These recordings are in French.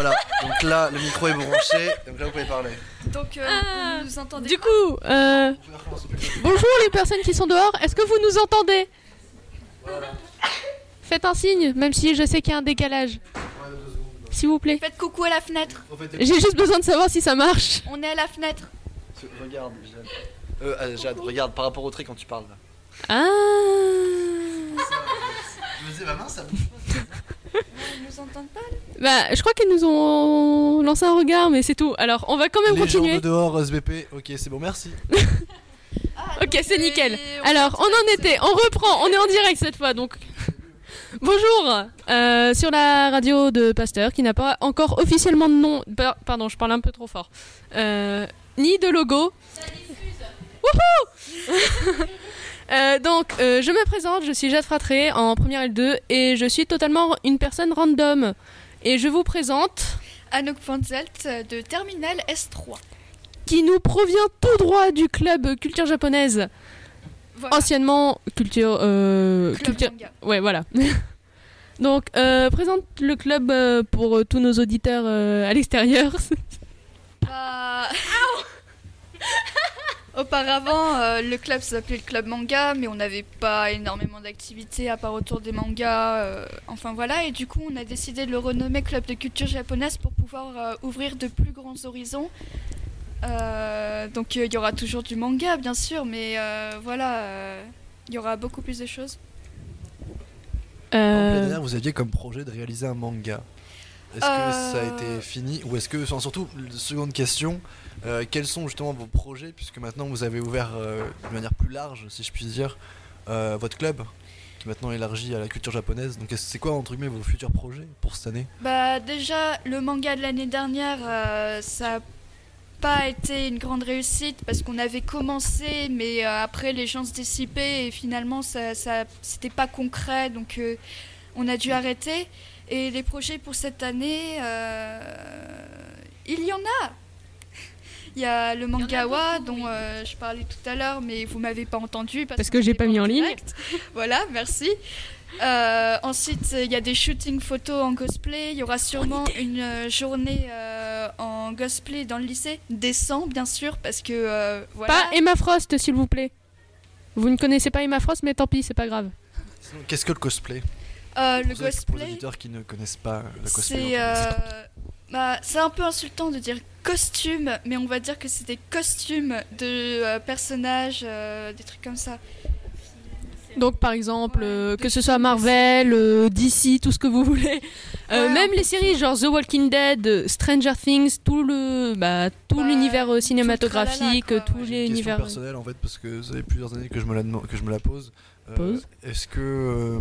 Voilà, donc là, le micro est branché, donc là, vous pouvez parler. Donc, euh, Ah. vous nous entendez Du coup, euh, bonjour les personnes qui sont dehors. Est-ce que vous nous entendez? Faites un signe, même si je sais qu'il y a un décalage. S'il vous plaît. Faites coucou à la fenêtre. J'ai juste besoin de savoir si ça marche. On est à la fenêtre. Regarde, Jade. Euh, ah, Jade, regarde par rapport au trait quand tu parles. là. Ah. Je me disais, ma main, ça bouge. Ils nous entendent pas Bah, je crois qu'ils nous ont lancé un regard, mais c'est tout. Alors, on va quand même Les gens continuer. de dehors, SVP, ok, c'est bon, merci. Ok, c'est nickel. Et Alors, on en était, on reprend, on est en direct cette fois, donc. Bonjour, euh, sur la radio de Pasteur, qui n'a pas encore officiellement de nom. pa- Pardon, je parle un peu trop fort. Euh, ni de logo. Wouhou Euh, donc, euh, je me présente, je suis Jade Fratré en première L2 et je suis totalement une personne random. Et je vous présente Anouk Panzelt de Terminal S3. qui nous provient tout droit du club culture japonaise, Voilà. anciennement culture. euh, Club culture... manga. Ouais, voilà. Donc, euh, présente le club euh, pour euh, tous nos auditeurs euh, à l'extérieur. Bah... Auparavant, euh, le club s'appelait le club manga, mais on n'avait pas énormément d'activités à part autour des mangas. euh, enfin voilà, et du coup, on a décidé de le renommer club de culture japonaise pour pouvoir euh, ouvrir de plus grands horizons. Euh, donc euh, il y aura toujours du manga, bien sûr, mais euh, voilà, euh, il y aura beaucoup plus de choses. En Euh, plein air, vous aviez comme projet de réaliser un manga. Est-ce que ça a été fini ou est-ce que, enfin, surtout, seconde question, euh, quels sont justement vos projets puisque maintenant vous avez ouvert euh, de manière plus large, si je puis dire, euh, votre club qui est maintenant élargi à la culture japonaise. Donc, c'est quoi entre guillemets vos futurs projets pour cette année? Bah déjà, le manga de l'année dernière, ça a pas été une grande réussite parce qu'on avait commencé, mais après les gens se dissipaient et finalement ça, ça c'était pas concret, donc on a dû arrêter. Et les projets pour cette année, il y en a. Il y a le mangawa dont euh, je parlais tout à l'heure, mais vous m'avez pas entendu Parce que qu'on j'ai pas mis en ligne. voilà, merci. Euh, ensuite, il y a des shootings photos en cosplay. Il y aura sûrement une euh, journée euh, en cosplay dans le lycée. Décent, bien sûr, parce que euh, voilà. Pas Emma Frost, s'il vous plaît. Vous ne connaissez pas Emma Frost, mais tant pis, c'est pas grave. Qu'est-ce que le cosplay? Euh, le pour, ceux- pour les cosplay, auditeurs qui ne connaissent pas le cosplay. c'est euh, bah, c'est un peu insultant de dire costume, mais on va dire que c'est des costumes de euh, personnages, euh, des trucs comme ça. Donc, par exemple, Ouais, euh, que ce soit. Marvel, euh, DC, tout ce que vous voulez. Euh, Ouais, même les séries genre The Walking Dead, euh, Stranger Things, tout le, bah, tout Bah, l'univers euh, tout cinématographique, quoi, tous les une question univers. personnelle en fait parce que ça fait plusieurs années que je me la, que je me la pose. Euh, Pose. Est-ce que euh,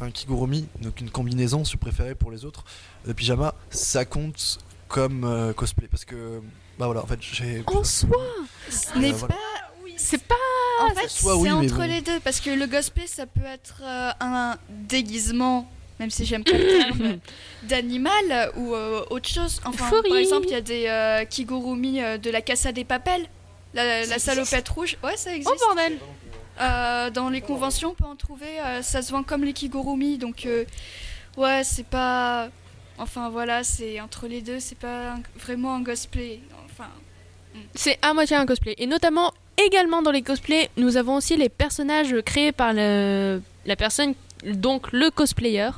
un kigurumi, donc une combinaison, si vous préférez pour les autres, de pyjama, ça compte comme euh, cosplay Parce que bah voilà, en fait j'ai. En soi, Ce n'est Euh, voilà. pas c'est pas. En fait, c'est oui, entre bon. les deux parce que le cosplay, ça peut être euh, un déguisement, même si j'aime pas le terme, d'animal ou euh, autre chose. Enfin, par exemple, il y a des euh, kigurumi euh, de la Casa des Papels, la, la salopette rouge. Ouais, ça Oh existe. bordel Euh, dans les conventions, on peut en trouver. euh, ça se vend comme les kigurumi, donc euh, ouais, c'est pas. Enfin voilà, c'est entre les deux, c'est pas vraiment un cosplay. Enfin, C'est à moitié un cosplay. Et notamment, également dans les cosplays, nous avons aussi les personnages créés par le- la personne, donc le cosplayer.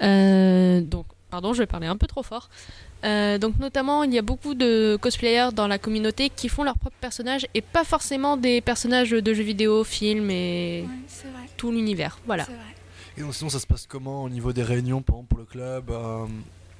Donc, pardon, je vais parler un peu trop fort. Euh, donc, notamment, il y a beaucoup de cosplayers dans la communauté qui font leurs propres personnages et pas forcément des personnages de jeux vidéo, films et ouais, tout l'univers. Voilà. vrai. Et donc, sinon, ça se passe comment au niveau des réunions, par exemple, pour le club euh,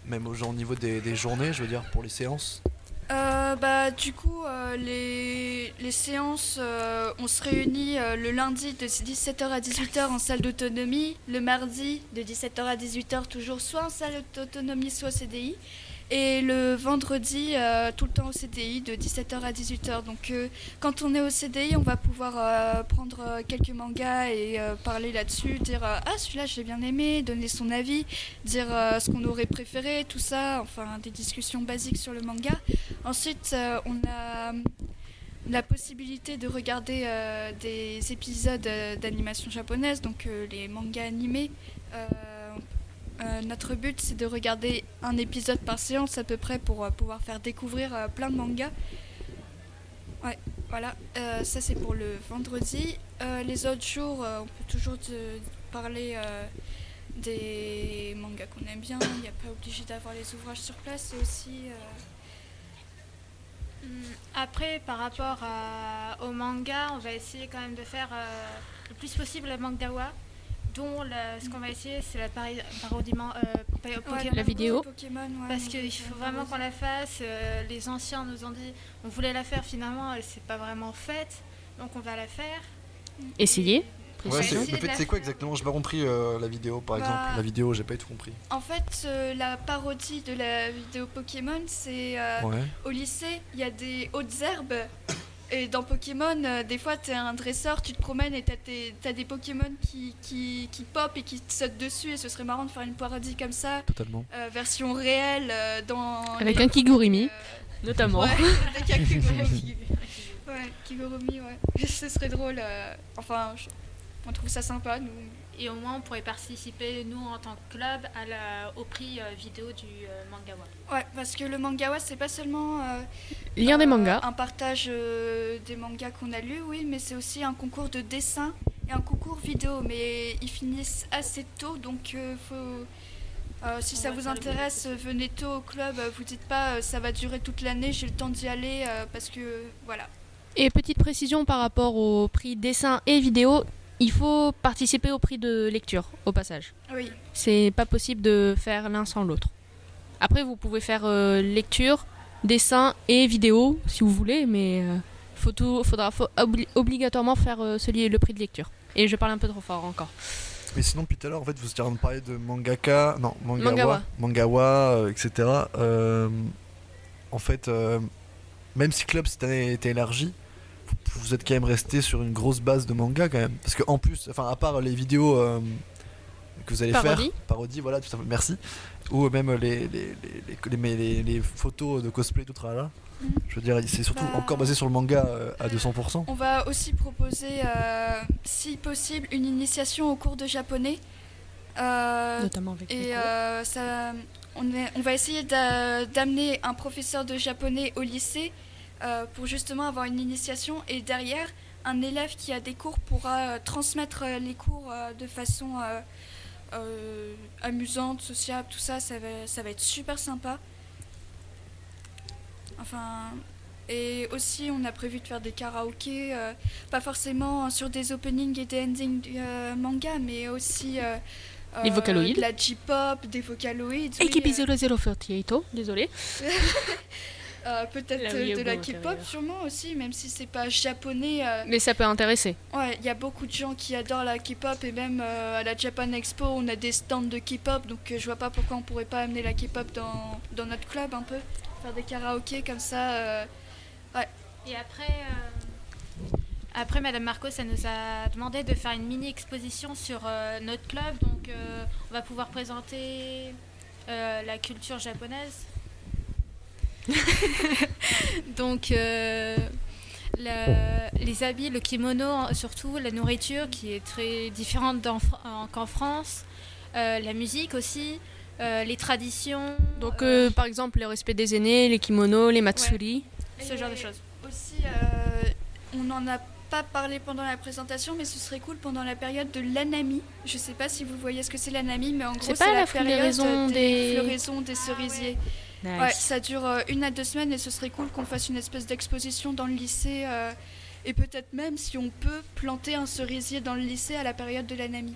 Même au, genre, au niveau des, des journées, je veux dire, pour les séances? Euh, bah, du coup, euh, les, les séances, euh, on se réunit le lundi de 17h à 18h en salle d'autonomie, le mardi de 17h à 18h toujours soit en salle d'autonomie, soit CDI, et le vendredi euh, tout le temps au CDI de 17h à 18h. Donc euh, quand on est au CDI, on va pouvoir euh, prendre quelques mangas et parler là-dessus, dire ah celui-là j'ai bien aimé, donner son avis, dire ce qu'on aurait préféré, tout ça, enfin des discussions basiques sur le manga. Ensuite, on a la possibilité de regarder des épisodes d'animation japonaise, donc les mangas animés. Euh, notre but, c'est de regarder un épisode par séance à peu près pour euh, pouvoir faire découvrir euh, plein de mangas. Ouais, voilà. Ça, c'est pour le vendredi. Les autres jours, on peut toujours te parler des mangas qu'on aime bien. Il n'y a pas obligé d'avoir les ouvrages sur place. C'est aussi. Hum, Après, par rapport au manga, on va essayer quand même de faire le plus possible le mangawa, dont la- ce qu'on va essayer, c'est la pari- parodiment euh, ouais, Pokémon. La vidéo. Pokémon, ouais, Parce on qu'il faut vraiment qu'on la fasse. euh, les anciens nous ont dit, on voulait la faire finalement, elle s'est pas vraiment faite, donc on va la faire. Essayez. Ouais, c'est- faites, la c'est quoi exactement? J'ai pas compris euh, la vidéo par Bah- exemple. La vidéo, j'ai pas tout compris. En fait, euh, la parodie de la vidéo Pokémon, c'est euh, Ouais. au lycée, il y a des hautes herbes. Et dans Pokémon, euh, des fois, t'es un dresseur, tu te promènes et t'as, tes- t'as des Pokémon qui, qui, qui pop et qui te sautent dessus. Et ce serait marrant de faire une parodie comme ça, Totalement. euh, version réelle, euh, dans. Avec les- un Kigurumi, euh, notamment. Ouais, avec un Kigurumi. ouais, Kigurumi, ouais. Ce serait drôle. euh, enfin, je- on trouve ça sympa, nous. Et au moins, on pourrait participer, nous, en tant que club, à la, au prix euh, vidéo du euh, mangawa. Ouais, parce que le mangawa, c'est pas seulement. euh, Lire des mangas. Un partage euh, des mangas qu'on a lus, oui, mais c'est aussi un concours de dessin et un concours vidéo. Mais ils finissent assez tôt, donc euh, faut. euh, si On ça vous intéresse, euh, venez tôt au club. Vous dites pas euh, ça va durer toute l'année, j'ai le temps d'y aller euh, parce que voilà. Et petite précision par rapport au prix dessin et vidéo, il faut participer au prix de lecture au passage. Oui, C'est pas possible de faire l'un sans l'autre. Après, vous pouvez faire euh, lecture, dessin et vidéo si vous voulez, mais euh, faut tout, faudra faut obli- obligatoirement faire euh, celui le prix de lecture. Et je parle un peu trop fort encore. Mais sinon, depuis tout à l'heure, en fait, vous étiez en train de parler de mangaka, non, mangawa, Mangawa. mangawa, euh, etc. Euh, en fait, euh, même si Club cette année était élargi, vous, êtes quand même resté sur une grosse base de manga quand même. Parce qu'en plus, enfin, à part les vidéos euh, que vous allez Parodie. faire, parodie, voilà, tout à fait, merci, ou même les, les, les, les, les- mais les- les photos de cosplay, tout là. Mhm. Je veux dire, c'est surtout Bah. encore basé sur le manga euh, à 200%. on va aussi proposer, euh, si possible, une initiation au cours de japonais. Euh, Notamment avec Et euh, ça, on, est, on va essayer d'a- d'amener un professeur de japonais au lycée euh, pour justement avoir une initiation et derrière, un élève qui a des cours pourra euh, transmettre euh, les cours de façon amusante, sociable, tout ça, ça va, ça va être super sympa. Enfin, et aussi on a prévu de faire des karaokés, euh, pas forcément sur des openings et des endings euh, manga, mais aussi euh, Les vocaloïdes. de la J-pop, des vocaloïdes. oui, Ekipi euh, 0048, désolé. euh, Peut-être euh, de la. K-pop sûrement aussi, même si c'est pas japonais. euh, Mais ça peut intéresser. Ouais, il y a beaucoup de gens qui adorent la K-pop et même euh, à la Japan Expo, on a des stands de K-pop, donc euh, je vois pas pourquoi on pourrait pas amener la K-pop dans, dans notre club un peu, faire des karaokés comme ça. euh, Et après, euh, après, Madame Marcos, elle nous a demandé de faire une mini exposition sur euh, notre club. Donc, euh, on va pouvoir présenter euh, la culture japonaise. donc, euh, la- les habits, le kimono, surtout la nourriture qui est très différente en- qu'en France, euh, la musique aussi, euh, les traditions. Donc, euh, euh, par exemple, le respect des aînés, les kimonos, les matsuri. ce genre de choses. Aussi, euh, on n'en a pas parlé pendant la présentation, mais ce serait cool pendant la période de l'anami. Je sais pas si vous voyez ce que c'est l'anami, mais en gros, C'est pas la, la période floraison des, des- floraisons des cerisiers. Ouais, ça dure euh, une à deux semaines et ce serait cool qu'on fasse une espèce d'exposition dans le lycée. euh, et peut-être même si on peut planter un cerisier dans le lycée à la période de l'anami.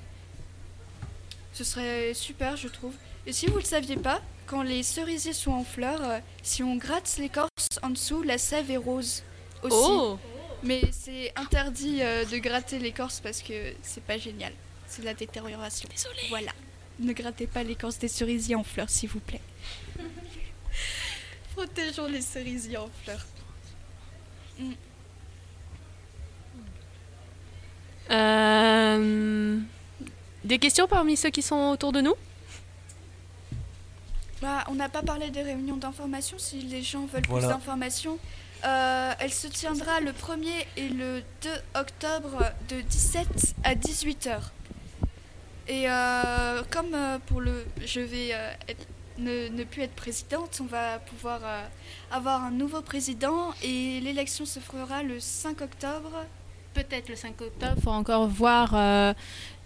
Ce serait super, je trouve. Et si vous ne le saviez pas, quand les cerisiers sont en fleurs, euh, si on gratte l'écorce en dessous, la sève est rose aussi. Oh Mais c'est interdit de gratter l'écorce parce que c'est pas génial. C'est de la détérioration. Désolée. Voilà. Ne grattez pas l'écorce des cerisiers en fleurs, s'il vous plaît. Protégeons les cerisiers en fleurs. Euh, Des questions parmi ceux qui sont autour de nous? Bah, on n'a pas parlé des réunions d'information. Si les gens veulent Voilà. plus d'informations, euh, elle se tiendra le 1er et le 2 octobre de 17 à 18 heures. Et euh, comme pour le, je vais être- ne, ne plus être présidente, on va pouvoir euh, avoir un nouveau président et l'élection se fera le 5 octobre. Peut-être le 5 octobre, faut encore voir. euh,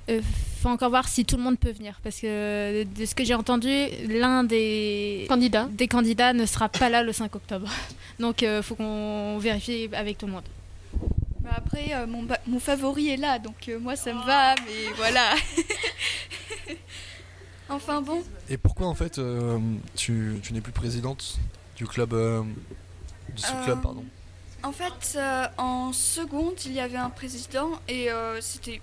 euh, faut encore voir si tout le monde peut venir parce que de ce que j'ai entendu, l'un des Candidat. des candidats ne sera pas là le 5 octobre. Donc il faut qu'on vérifie avec tout le monde. Bah, après, euh, mon, mon favori est là, donc euh, moi ça me va, mais voilà. enfin bon, Et pourquoi en fait euh, tu, tu n'es plus présidente du club euh, de ce Euh, club pardon? En fait, euh, en seconde, il y avait un président et euh, c'était.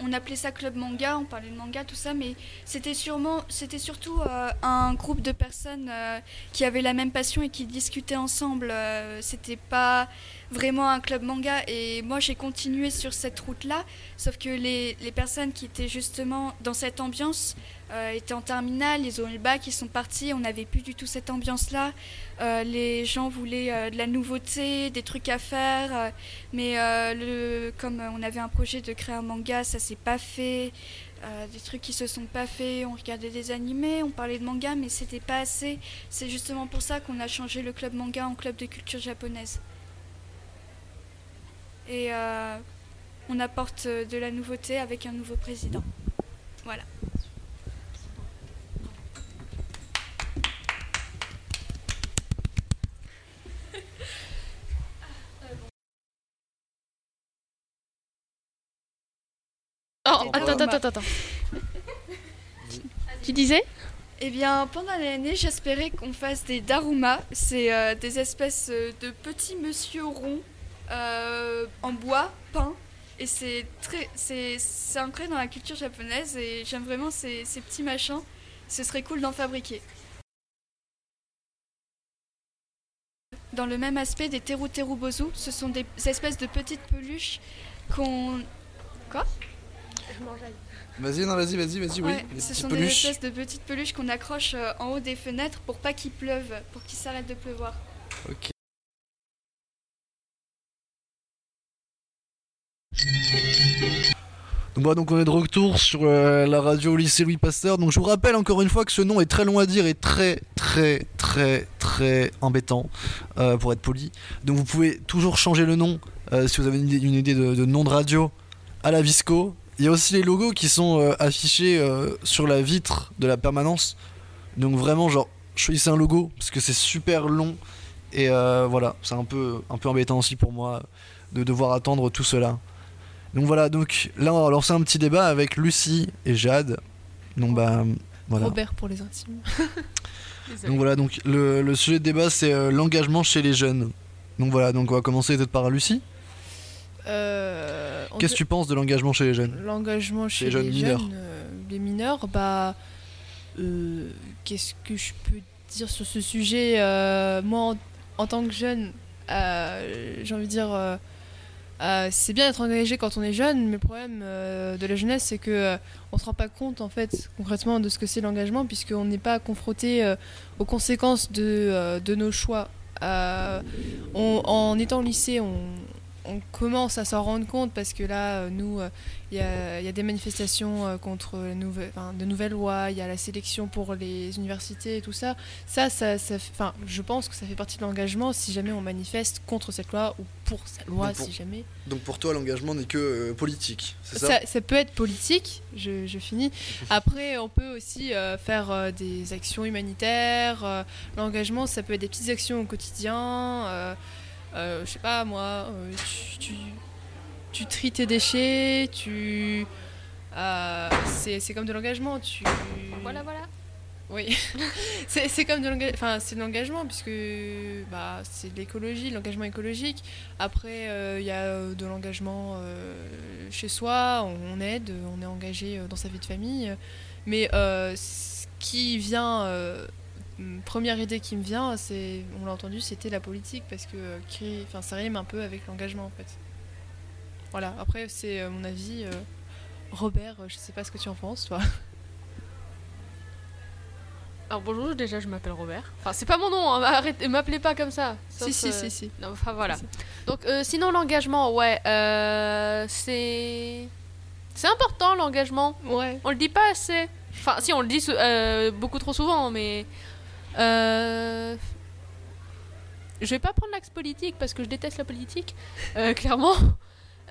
On appelait ça club manga, on parlait de manga, tout ça, mais c'était sûrement, c'était surtout euh, un groupe de personnes euh, qui avaient la même passion et qui discutaient ensemble. euh, c'était pas vraiment un club manga et moi j'ai continué sur cette route-là, sauf que les, les personnes qui étaient justement dans cette ambiance euh, étaient en terminale, ils ont eu le bac, ils sont partis, on n'avait plus du tout cette ambiance-là. Euh, les gens voulaient euh, de la nouveauté, des trucs à faire, euh, mais comme on avait un projet de créer un manga, ça s'est pas fait. Des trucs qui se sont pas faits, on regardait des animés, on parlait de manga, mais c'était pas assez. C'est justement pour ça qu'on a changé le club manga en club de culture japonaise. Et on apporte de la nouveauté avec un nouveau président. Voilà. Oh, attends, attends, attends, attends. Tu disais Eh bien, pendant l'année, j'espérais qu'on fasse des daruma. C'est euh, des espèces euh, de petits monsieur ronds euh, en bois peints. Et c'est très, c'est, c'est ancré dans la culture japonaise et j'aime vraiment ces, ces petits machins. Ce serait cool d'en fabriquer. Dans le même aspect des teru teru bozu, ce sont des espèces de petites peluches qu'on Vas-y non vas-y vas-y vas-y oui Ouais, ce sont des espèces de petites peluches qu'on accroche euh, en haut des fenêtres pour pas qu'il pleuve, pour qu'il s'arrête de pleuvoir. Ok. Donc, voilà, donc on est de retour sur euh, la radio lycée Louis Pasteur. Donc je vous rappelle encore une fois que ce nom est très long à dire et très très très très embêtant euh, pour être poli. Donc vous pouvez toujours changer le nom euh, si vous avez une idée, une idée de, de nom de radio à la Visco. Il y a aussi les logos qui sont euh, affichés euh, sur la vitre de la permanence. Donc vraiment genre choisissez un logo parce que c'est super long et euh, voilà, c'est un peu, un peu embêtant aussi pour moi de devoir attendre tout cela. Donc voilà, donc là on va lancer un petit débat avec Lucie et Jade. Donc bah voilà. Robert pour les intimes. Donc voilà, donc le, le sujet de débat c'est l'engagement chez les jeunes. Donc voilà, donc on va commencer peut-être par Lucie. Euh, Qu'est-ce que tu penses de l'engagement chez les jeunes? L'engagement chez les jeunes les mineurs. jeunes, euh, les mineurs, bah, euh, qu'est-ce que je peux dire sur ce sujet Moi, en, en tant que jeune, j'ai envie de dire, c'est bien d'être engagé quand on est jeune, mais le problème de la jeunesse, c'est que on se rend pas compte en fait concrètement de ce que c'est l'engagement, puisqu'on n'est pas confronté aux conséquences de, de nos choix. On- en étant au lycée, on, on commence à s'en rendre compte parce que là, euh, nous, euh, il y, a, il y a des manifestations euh, contre de nouvelles lois, il y a la sélection pour les universités et tout ça. Ça, ça, ça je pense que ça fait partie de l'engagement si jamais on manifeste contre cette loi ou pour cette loi, pour- si jamais. Donc pour toi l'engagement n'est que euh, politique, c'est ça, Ça, ça peut être politique, je, je finis. Après, on peut aussi faire des actions humanitaires. L'engagement, ça peut être des petites actions au quotidien. Euh, je sais pas, moi, euh, tu, tu, tu tries tes déchets, tu. euh, c'est comme de l'engagement. Tu... Voilà, voilà. Oui, c'est comme de l'engagement, c'est l'engagement puisque bah, c'est de l'écologie, l'engagement écologique. Après, euh, il y a de l'engagement euh, chez soi, on, on aide, on est engagé dans sa vie de famille. Mais euh, ce qui vient, première idée qui me vient, c'est, on l'a entendu, c'était la politique parce que euh, enfin, ça rime un peu avec l'engagement en fait. Voilà, après c'est euh, mon avis. euh, Robert, je sais pas ce que tu en penses, toi. Alors bonjour, déjà je m'appelle Robert. Enfin c'est pas mon nom, hein, arrêtez, m'appelez pas comme ça. Si, Sauf, si, si, si. non, enfin voilà. Donc sinon l'engagement, ouais, c'est C'est important l'engagement. Ouais. On le dit pas assez. Enfin, si, on le dit beaucoup trop souvent, mais. Euh... Je vais pas prendre l'axe politique parce que je déteste la politique, euh, clairement.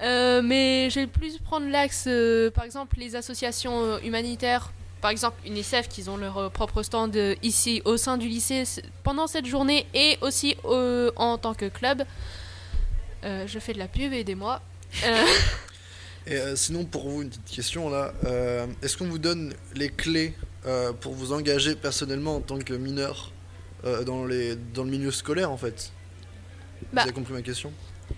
Euh, mais je vais plus prendre l'axe, euh, par exemple, les associations humanitaires, par exemple UNICEF, qui ont leur propre stand ici au sein du lycée pendant cette journée et aussi en tant que club. Je fais de la pub, aidez-moi. Et sinon, pour vous, une petite question là. Est-ce qu'on vous donne les clés euh, pour vous engager personnellement en tant que mineur euh, dans, les, dans le milieu scolaire en fait Bah. Vous avez compris ma question?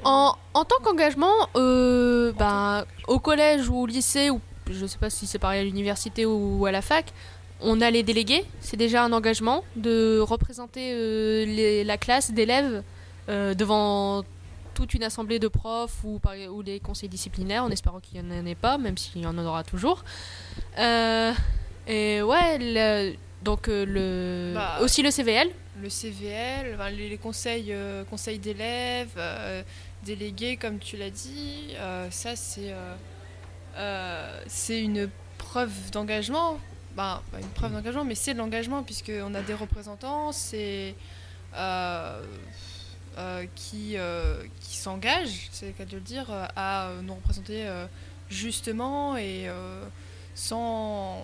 En, en tant qu'engagement, euh, ben, au collège ou au lycée, ou je sais pas si c'est pareil à l'université ou à la fac, on a les délégués. C'est déjà un engagement de représenter euh, les- la classe d'élèves euh, devant toute une assemblée de profs ou, par- ou les conseils disciplinaires, en espérant qu'il n'y en ait pas, même s'il y en aura toujours. Et ouais, le- donc euh, le, Bah, aussi le CVL. Le CVL, les, les conseils, euh, conseils d'élèves, euh, délégués, comme tu l'as dit, euh, ça c'est c'est une preuve d'engagement. Ben, une preuve d'engagement, mais c'est de l'engagement puisqu'on a des représentants, c'est qui, qui s'engagent, c'est le cas de le dire, à nous représenter justement et sans,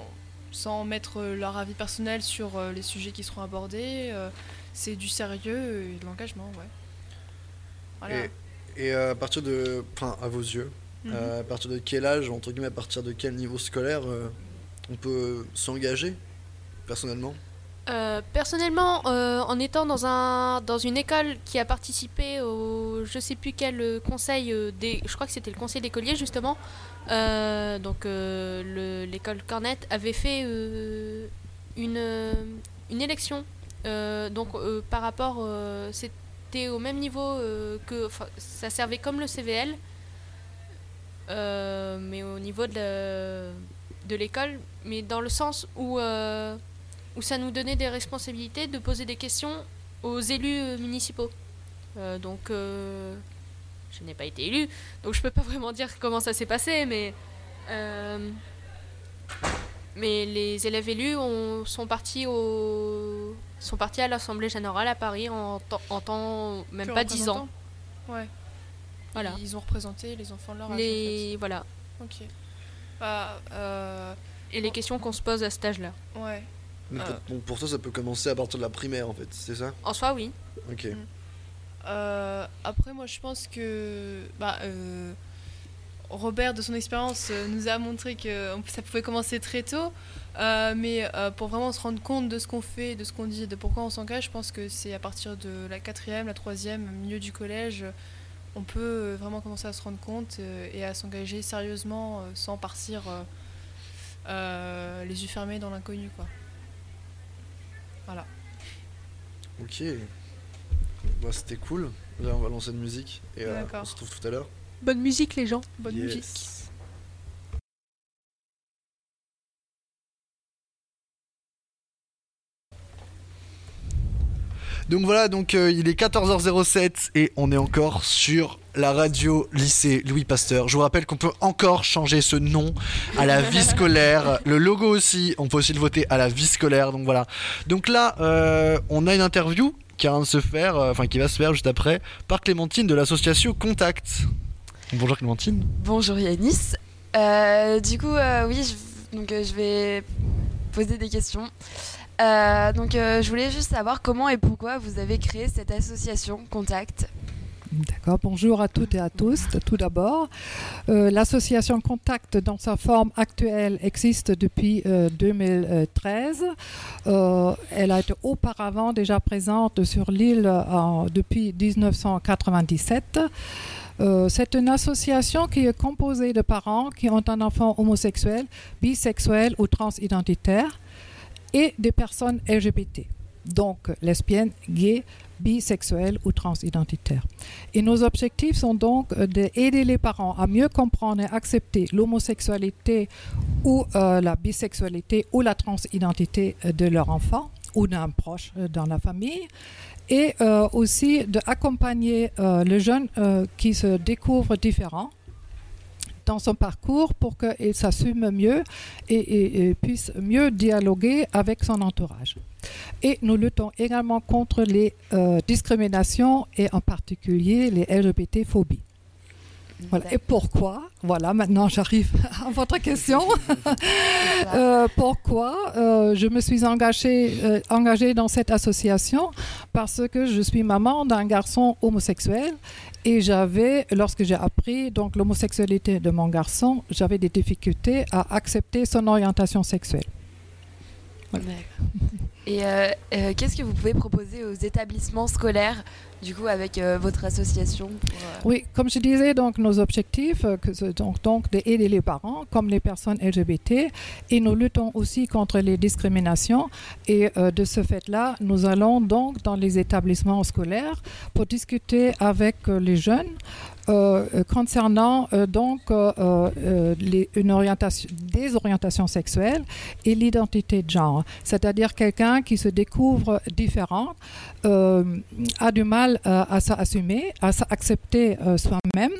sans mettre leur avis personnel sur euh, les sujets qui seront abordés. euh, c'est du sérieux et de l'engagement, ouais. Voilà. Et, et euh, à partir de. Enfin, à vos yeux, Mhm. euh, à partir de quel âge, entre guillemets, à partir de quel niveau scolaire euh, on peut s'engager personnellement? Euh, personnellement, euh, en étant dans, un, dans une école qui a participé au je sais plus quel euh, conseil, des, je crois que c'était le conseil d'écoliers justement, donc le- l'école Cornette avait fait une, une élection. Donc par rapport, c'était au même niveau que, ça servait comme le CVL, mais au niveau de l'école, mais dans le sens où où ça nous donnait des responsabilités de poser des questions aux élus euh, municipaux. Euh, donc, euh, je n'ai pas été élue, donc je peux pas vraiment dire comment ça s'est passé, mais euh, mais les élèves élus ont- sont partis au sont partis à l'Assemblée générale à Paris en, temps- en temps même Que pas 10 ans. Ouais. Voilà. Ils ont représenté les enfants de leur âge. Les voilà. en fait. Ok. Bah, Et les questions qu'on se pose à cet âge-là. ouais. Donc, Euh. pour, donc, pour toi, ça peut commencer à partir de la primaire en fait, c'est ça? En soi, oui. Ok. Euh, après, moi, je pense que bah, euh, Robert, de son expérience, nous a montré que ça pouvait commencer très tôt. Mais pour vraiment se rendre compte de ce qu'on fait, de ce qu'on dit, de pourquoi on s'engage, je pense que c'est à partir de la quatrième, la troisième, milieu du collège, on peut vraiment commencer à se rendre compte et à s'engager sérieusement sans partir euh, les yeux fermés dans l'inconnu. quoi. Voilà. Ok. Bah, c'était cool. Là, on va lancer une musique et euh, D'accord. on se retrouve tout à l'heure. Bonne musique, les gens. Bonne Yes. musique. Donc voilà, donc euh, il est 14h07 et on est encore sur la radio lycée Louis Pasteur. Je vous rappelle qu'on peut encore changer ce nom à la vie scolaire. Le logo aussi, on peut aussi le voter à la vie scolaire. Donc voilà. Donc là, euh, on a une interview qui de se faire, euh, enfin qui va se faire juste après, par Clémentine de l'association Contact. Bonjour Clémentine. Bonjour Yanis. Euh, du coup, oui, donc, je vais poser des questions. Euh, donc, euh, je voulais juste savoir comment et pourquoi vous avez créé cette association Contact. D'accord, bonjour à toutes et à tous. Tout d'abord, euh, l'association Contact dans sa forme actuelle existe depuis euh, 2013. Euh, elle a été auparavant déjà présente sur l'île depuis 1997. Euh, c'est une association qui est composée de parents qui ont un enfant homosexuel, bisexuel ou transidentitaire et des personnes LGBT, donc lesbiennes, gays, bisexuelles ou transidentitaires. Et nos objectifs sont donc euh, d'aider les parents à mieux comprendre et accepter l'homosexualité ou euh, la bisexualité ou la transidentité euh, de leur enfant ou d'un proche dans la famille et aussi d'accompagner euh, le jeune euh, qui se découvre différent dans son parcours pour qu'il s'assume mieux et, et- et puisse mieux dialoguer avec son entourage. Et nous luttons également contre les euh, discriminations et en particulier les LGBT-phobies. Voilà. Et pourquoi Voilà, maintenant j'arrive à votre question. Euh, pourquoi euh, je me suis engagée, euh, engagée dans cette association? Parce que je suis maman d'un garçon homosexuel et j'avais, lorsque j'ai appris donc l'homosexualité de mon garçon, j'avais des difficultés à accepter son orientation sexuelle. Voilà. Et euh, euh, qu'est-ce que vous pouvez proposer aux établissements scolaires, du coup, avec euh, votre association Oui, comme je disais, donc nos objectifs, que donc, donc d'aider les parents comme les personnes LGBT, et nous luttons aussi contre les discriminations. Et de ce fait-là, nous allons donc dans les établissements scolaires pour discuter avec les jeunes euh, euh, concernant euh, donc une orientation, des orientations sexuelles et l'identité de genre, c'est-à-dire quelqu'un qui se découvre différent a du mal à s'assumer, à s'accepter soi-même,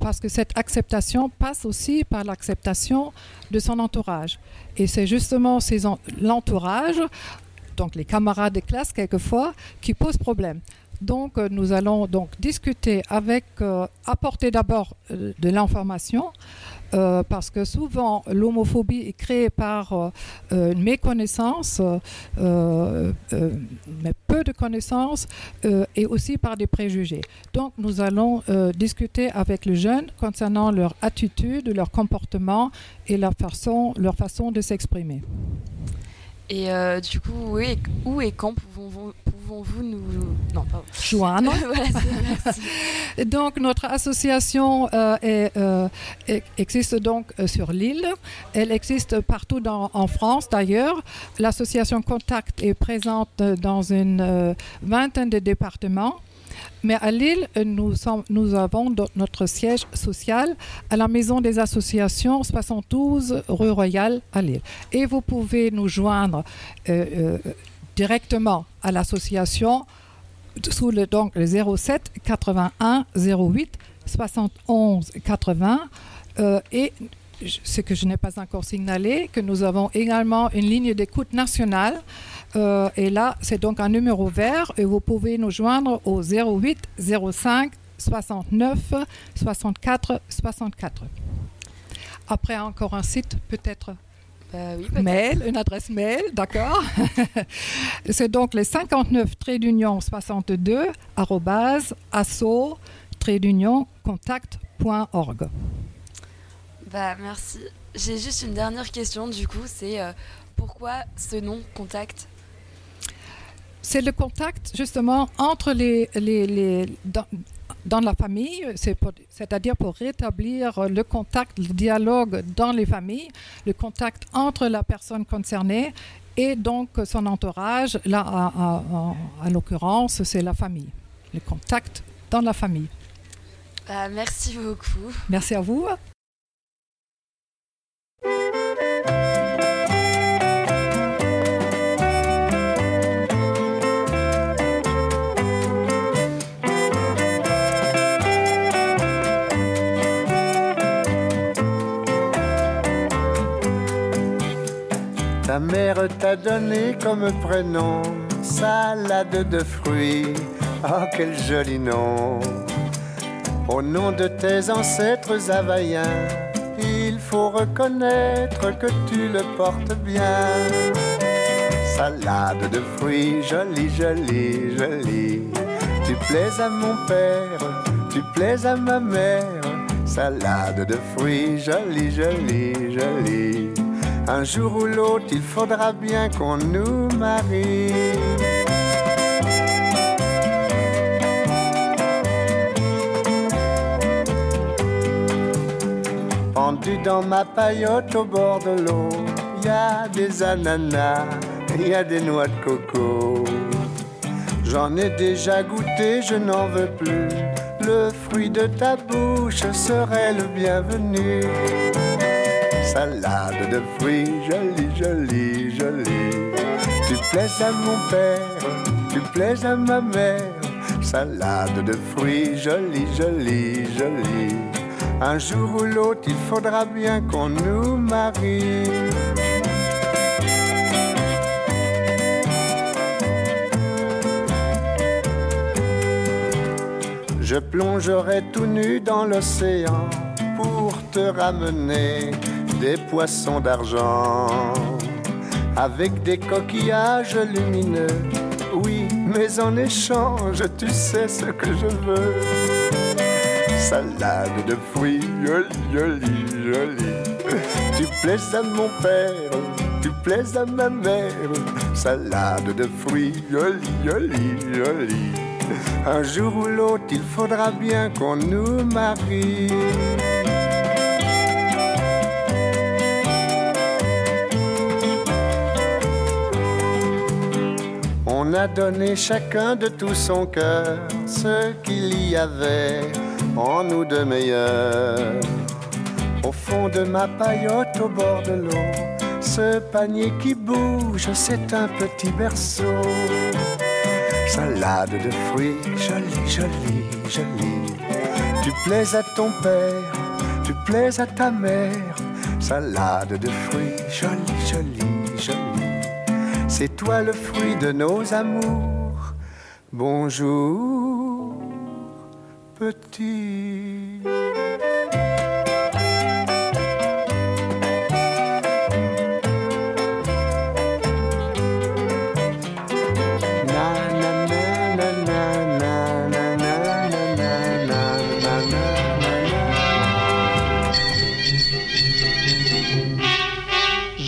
parce que cette acceptation passe aussi par l'acceptation de son entourage. Et c'est justement l'entourage, donc les camarades de classe quelquefois, qui posent problème. Donc euh, nous allons donc discuter avec, euh, apporter d'abord euh, de l'information, parce que souvent l'homophobie est créée par une méconnaissance, mais peu de connaissances, et aussi par des préjugés. Donc nous allons discuter avec les jeunes concernant leur attitude, leur comportement et leur façon, leur façon de s'exprimer. Et euh, du coup, oui, où et quand pouvons-vous nous... Non, pardon. Joanne. voilà, c'est- merci. Donc notre association euh, est, euh, e- existe donc sur l'île. Elle existe partout dans- en France d'ailleurs. L'association Contact est présente dans une vingtaine de départements. Mais à Lille, nous, sommes- avons notre siège social à la Maison des Associations 72 rue Royale à Lille. Et vous pouvez nous joindre euh, euh, directement à l'association sous le, donc, le 07 81 08 71 80 euh, et ce que je n'ai pas encore signalé, que nous avons également une ligne d'écoute nationale. Euh, et là, c'est donc un numéro vert et vous pouvez nous joindre au 08 05 69 64 64. Après, encore un site, peut-être oui, peut-être. mail, une adresse mail, d'accord. c'est donc les 59 trait d'union 62 arrobase asso trait d'union contact.org. Bah merci. J'ai juste une dernière question, du coup, c'est euh, pourquoi ce nom Contact? C'est le contact justement entre les, les, les- dans, dans la famille, pour- c'est-à-dire pour rétablir le contact, le dialogue dans les familles, le contact entre la personne concernée et donc son entourage. Là, à, à- à- à l'occurrence, c'est la famille, le contact dans la famille. Bah merci beaucoup. Merci à vous. Ta mère t'a donné comme prénom salade de fruits. Oh, quel joli nom! Au nom de tes ancêtres havaïens, il faut reconnaître que tu le portes bien. Salade de fruits, jolie, jolie, jolie. Tu plais à mon père, tu plais à ma mère. Salade de fruits, jolie, jolie, jolie. Un jour ou l'autre, il faudra bien qu'on nous marie. Pendu dans ma paillote au bord de l'eau, y a des ananas, y a des noix de coco. J'en ai déjà goûté, je n'en veux plus. Le fruit de ta bouche serait le bienvenu. Salade de fruits, jolie, jolie, jolie. Tu plais à mon père, tu plais à ma mère. Salade de fruits, jolie, jolie, jolie. Un jour ou l'autre, il faudra bien qu'on nous marie. Je plongerai tout nu dans l'océan pour te ramener des poissons d'argent avec des coquillages lumineux. Oui, mais en échange, tu sais ce que je veux. Salade de fruits, joli, joli, joli. Tu plais à mon père, tu plais à ma mère. Salade de fruits, joli, joli, joli. Un jour ou l'autre, il faudra bien qu'on nous marie. On a donné chacun de tout son cœur ce qu'il y avait en nous de meilleur. Au fond de ma paillote au bord de l'eau, ce panier qui bouge, c'est un petit berceau. Salade de fruits, jolie, jolie, jolie. Tu plais à ton père, tu plais à ta mère. Salade de fruits, jolie, jolie. C'est toi le fruit de nos amours. Bonjour, petit.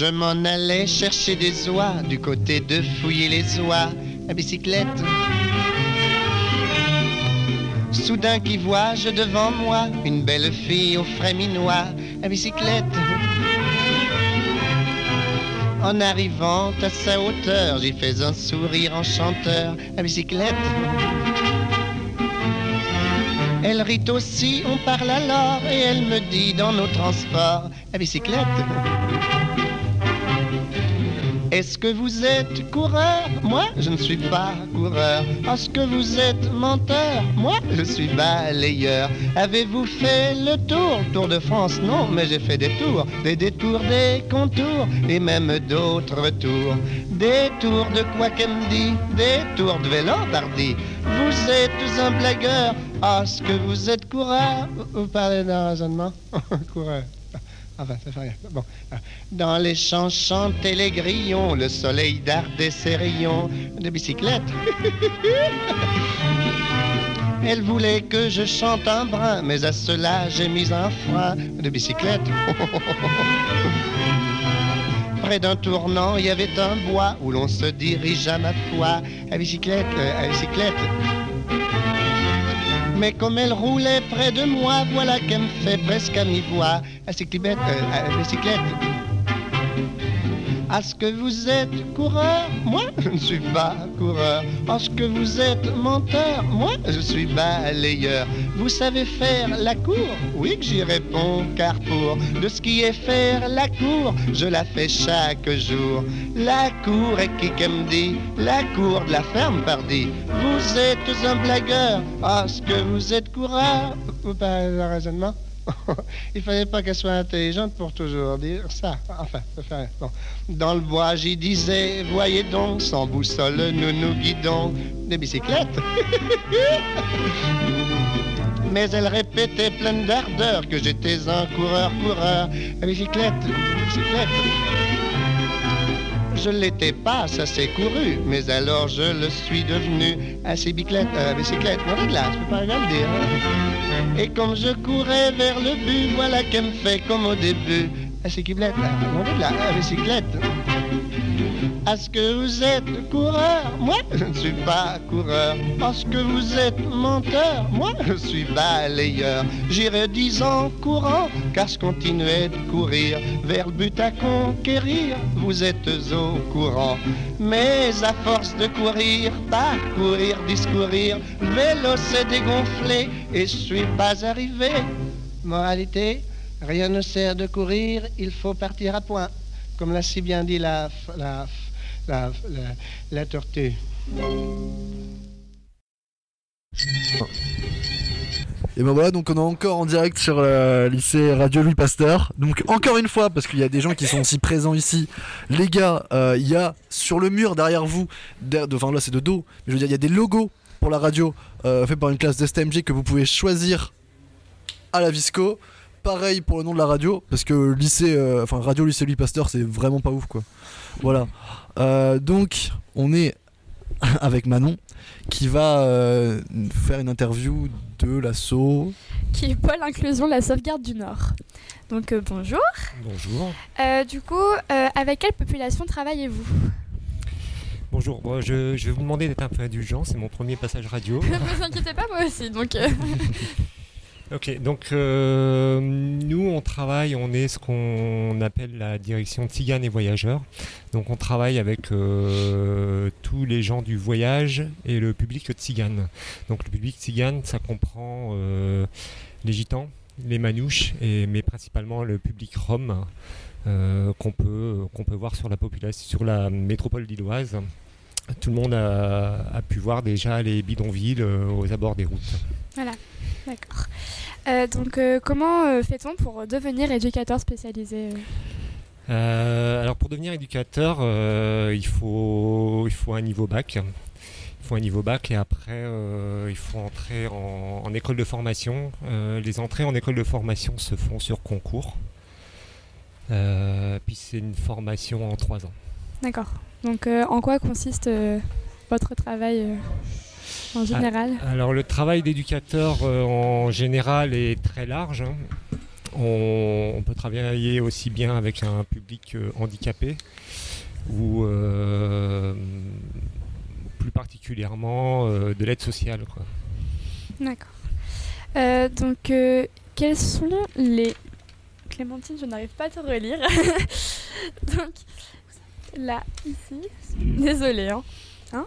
Je m'en allais chercher des oies du côté de fouiller les oies à bicyclette. Soudain qui vois-je devant moi une belle fille au frais minois à bicyclette. En arrivant à sa hauteur, j'y fais un sourire enchanteur à bicyclette. Elle rit aussi, on parle alors, et elle me dit dans nos transports à bicyclette. Est-ce que vous êtes coureur? Moi, je ne suis pas coureur. Est-ce que vous êtes menteur? Moi, je suis balayeur. Avez-vous fait le tour? Tour de France Non, mais j'ai fait des tours. Des détours, des contours, et même d'autres tours. Des tours de dit? Des tours de vélo dardi. Vous êtes un blagueur. Est-ce que vous êtes coureur? Vous parlez d'un raisonnement? Coureur. Enfin, ça. Bon. Dans les champs chantaient les grillons, le soleil dardait ses rayons de bicyclette. Elle voulait que je chante un brin, mais à cela j'ai mis un frein de bicyclette. Près d'un tournant, il y avait un bois où l'on se dirige à ma foi à bicyclette, euh, à bicyclette. Mais comme elle roulait près de moi, voilà qu'elle me fait presque à mi-voix. À cyclette, euh, à bicyclette. Est-ce que vous êtes coureur Moi, je ne suis pas coureur. Est-ce que vous êtes menteur Moi, je suis balayeur. Vous savez faire la cour? Oui que j'y réponds, car pour de ce qui est faire la cour, je la fais chaque jour. La cour est qui qu'elle me dit La cour de la ferme, pardi. Vous êtes un blagueur. Est-ce que vous êtes coureur Vous parlez de raisonnement? il fallait pas qu'elle soit intelligente pour toujours dire ça. Enfin, rien. Bon. Dans le bois, j'y disais, voyez donc, sans boussole, nous nous guidons des bicyclettes. Mais elle répétait pleine d'ardeur que j'étais un coureur-coureur. À bicyclette, bicyclette. Je l'étais pas, ça s'est couru, mais alors je le suis devenu à ces bicyclettes, euh, bicyclette, non là, je peux pas dire. hein. Et comme je courais vers le but, voilà qu'elle me fait comme au début, à ces bicyclettes, non de là, à bicyclette. Est-ce que vous êtes coureur? Moi, je ne suis pas coureur. Est-ce que vous êtes menteur? Moi, je suis balayeur. J'irai dix ans courant, car je continuais de courir vers le but à conquérir. Vous êtes au courant. Mais à force de courir, parcourir, discourir, le vélo s'est dégonflé et je suis pas arrivé. Moralité, rien ne sert de courir, il faut partir à point. Comme l'a si bien dit la, la, la, la, tortue. Et ben voilà, donc on est encore en direct sur le lycée Radio Louis Pasteur. Donc encore une fois, parce qu'il y a des gens qui sont aussi présents ici, les gars, euh, il y a sur le mur derrière vous, enfin là c'est de dos, mais je veux dire, il y a des logos pour la radio euh, faits par une classe d'STMG que vous pouvez choisir à la Visco. Pareil pour le nom de la radio, parce que lycée, euh, enfin Radio Lycée Louis Pasteur, c'est vraiment pas ouf quoi. Voilà. Euh, donc on est avec Manon qui va euh, faire une interview de l'assaut. qui est Pôle Inclusion La Sauvegarde du Nord. Donc euh, bonjour. Bonjour. Euh, du coup, euh, avec quelle population travaillez-vous? Bonjour. Bon, je, je vais vous demander d'être un peu indulgent, c'est mon premier passage radio. Ne vous inquiétez pas, moi aussi. Donc, euh, ok, donc euh, nous on travaille, on est ce qu'on appelle la direction Tzigane et Voyageurs. Donc on travaille avec euh, tous les gens du voyage et le public Tzigane. Donc le public Tzigane, ça comprend euh, les gitans, les manouches, et, mais principalement le public rome. qu'on peut, qu'on peut voir sur la population, sur la métropole lilloise. Tout le monde a, a pu voir déjà les bidonvilles aux abords des routes. voilà. D'accord. Euh, donc, euh, comment euh, fait-on pour devenir éducateur spécialisé alors pour devenir éducateur, il, faut, il faut un niveau bac. Il faut un niveau bac et après il faut entrer en, en école de formation. Les entrées en école de formation se font sur concours. Puis c'est une formation en trois ans. D'accord. Donc, en quoi consiste votre travail en général Alors le travail d'éducateur euh, en général est très large. hein. On, on peut travailler aussi bien avec un public euh, handicapé ou euh, plus particulièrement de l'aide sociale. D'accord. Donc, quels sont les... Clémentine, je n'arrive pas à te relire. donc, là, ici, désolée. Hein. Hein?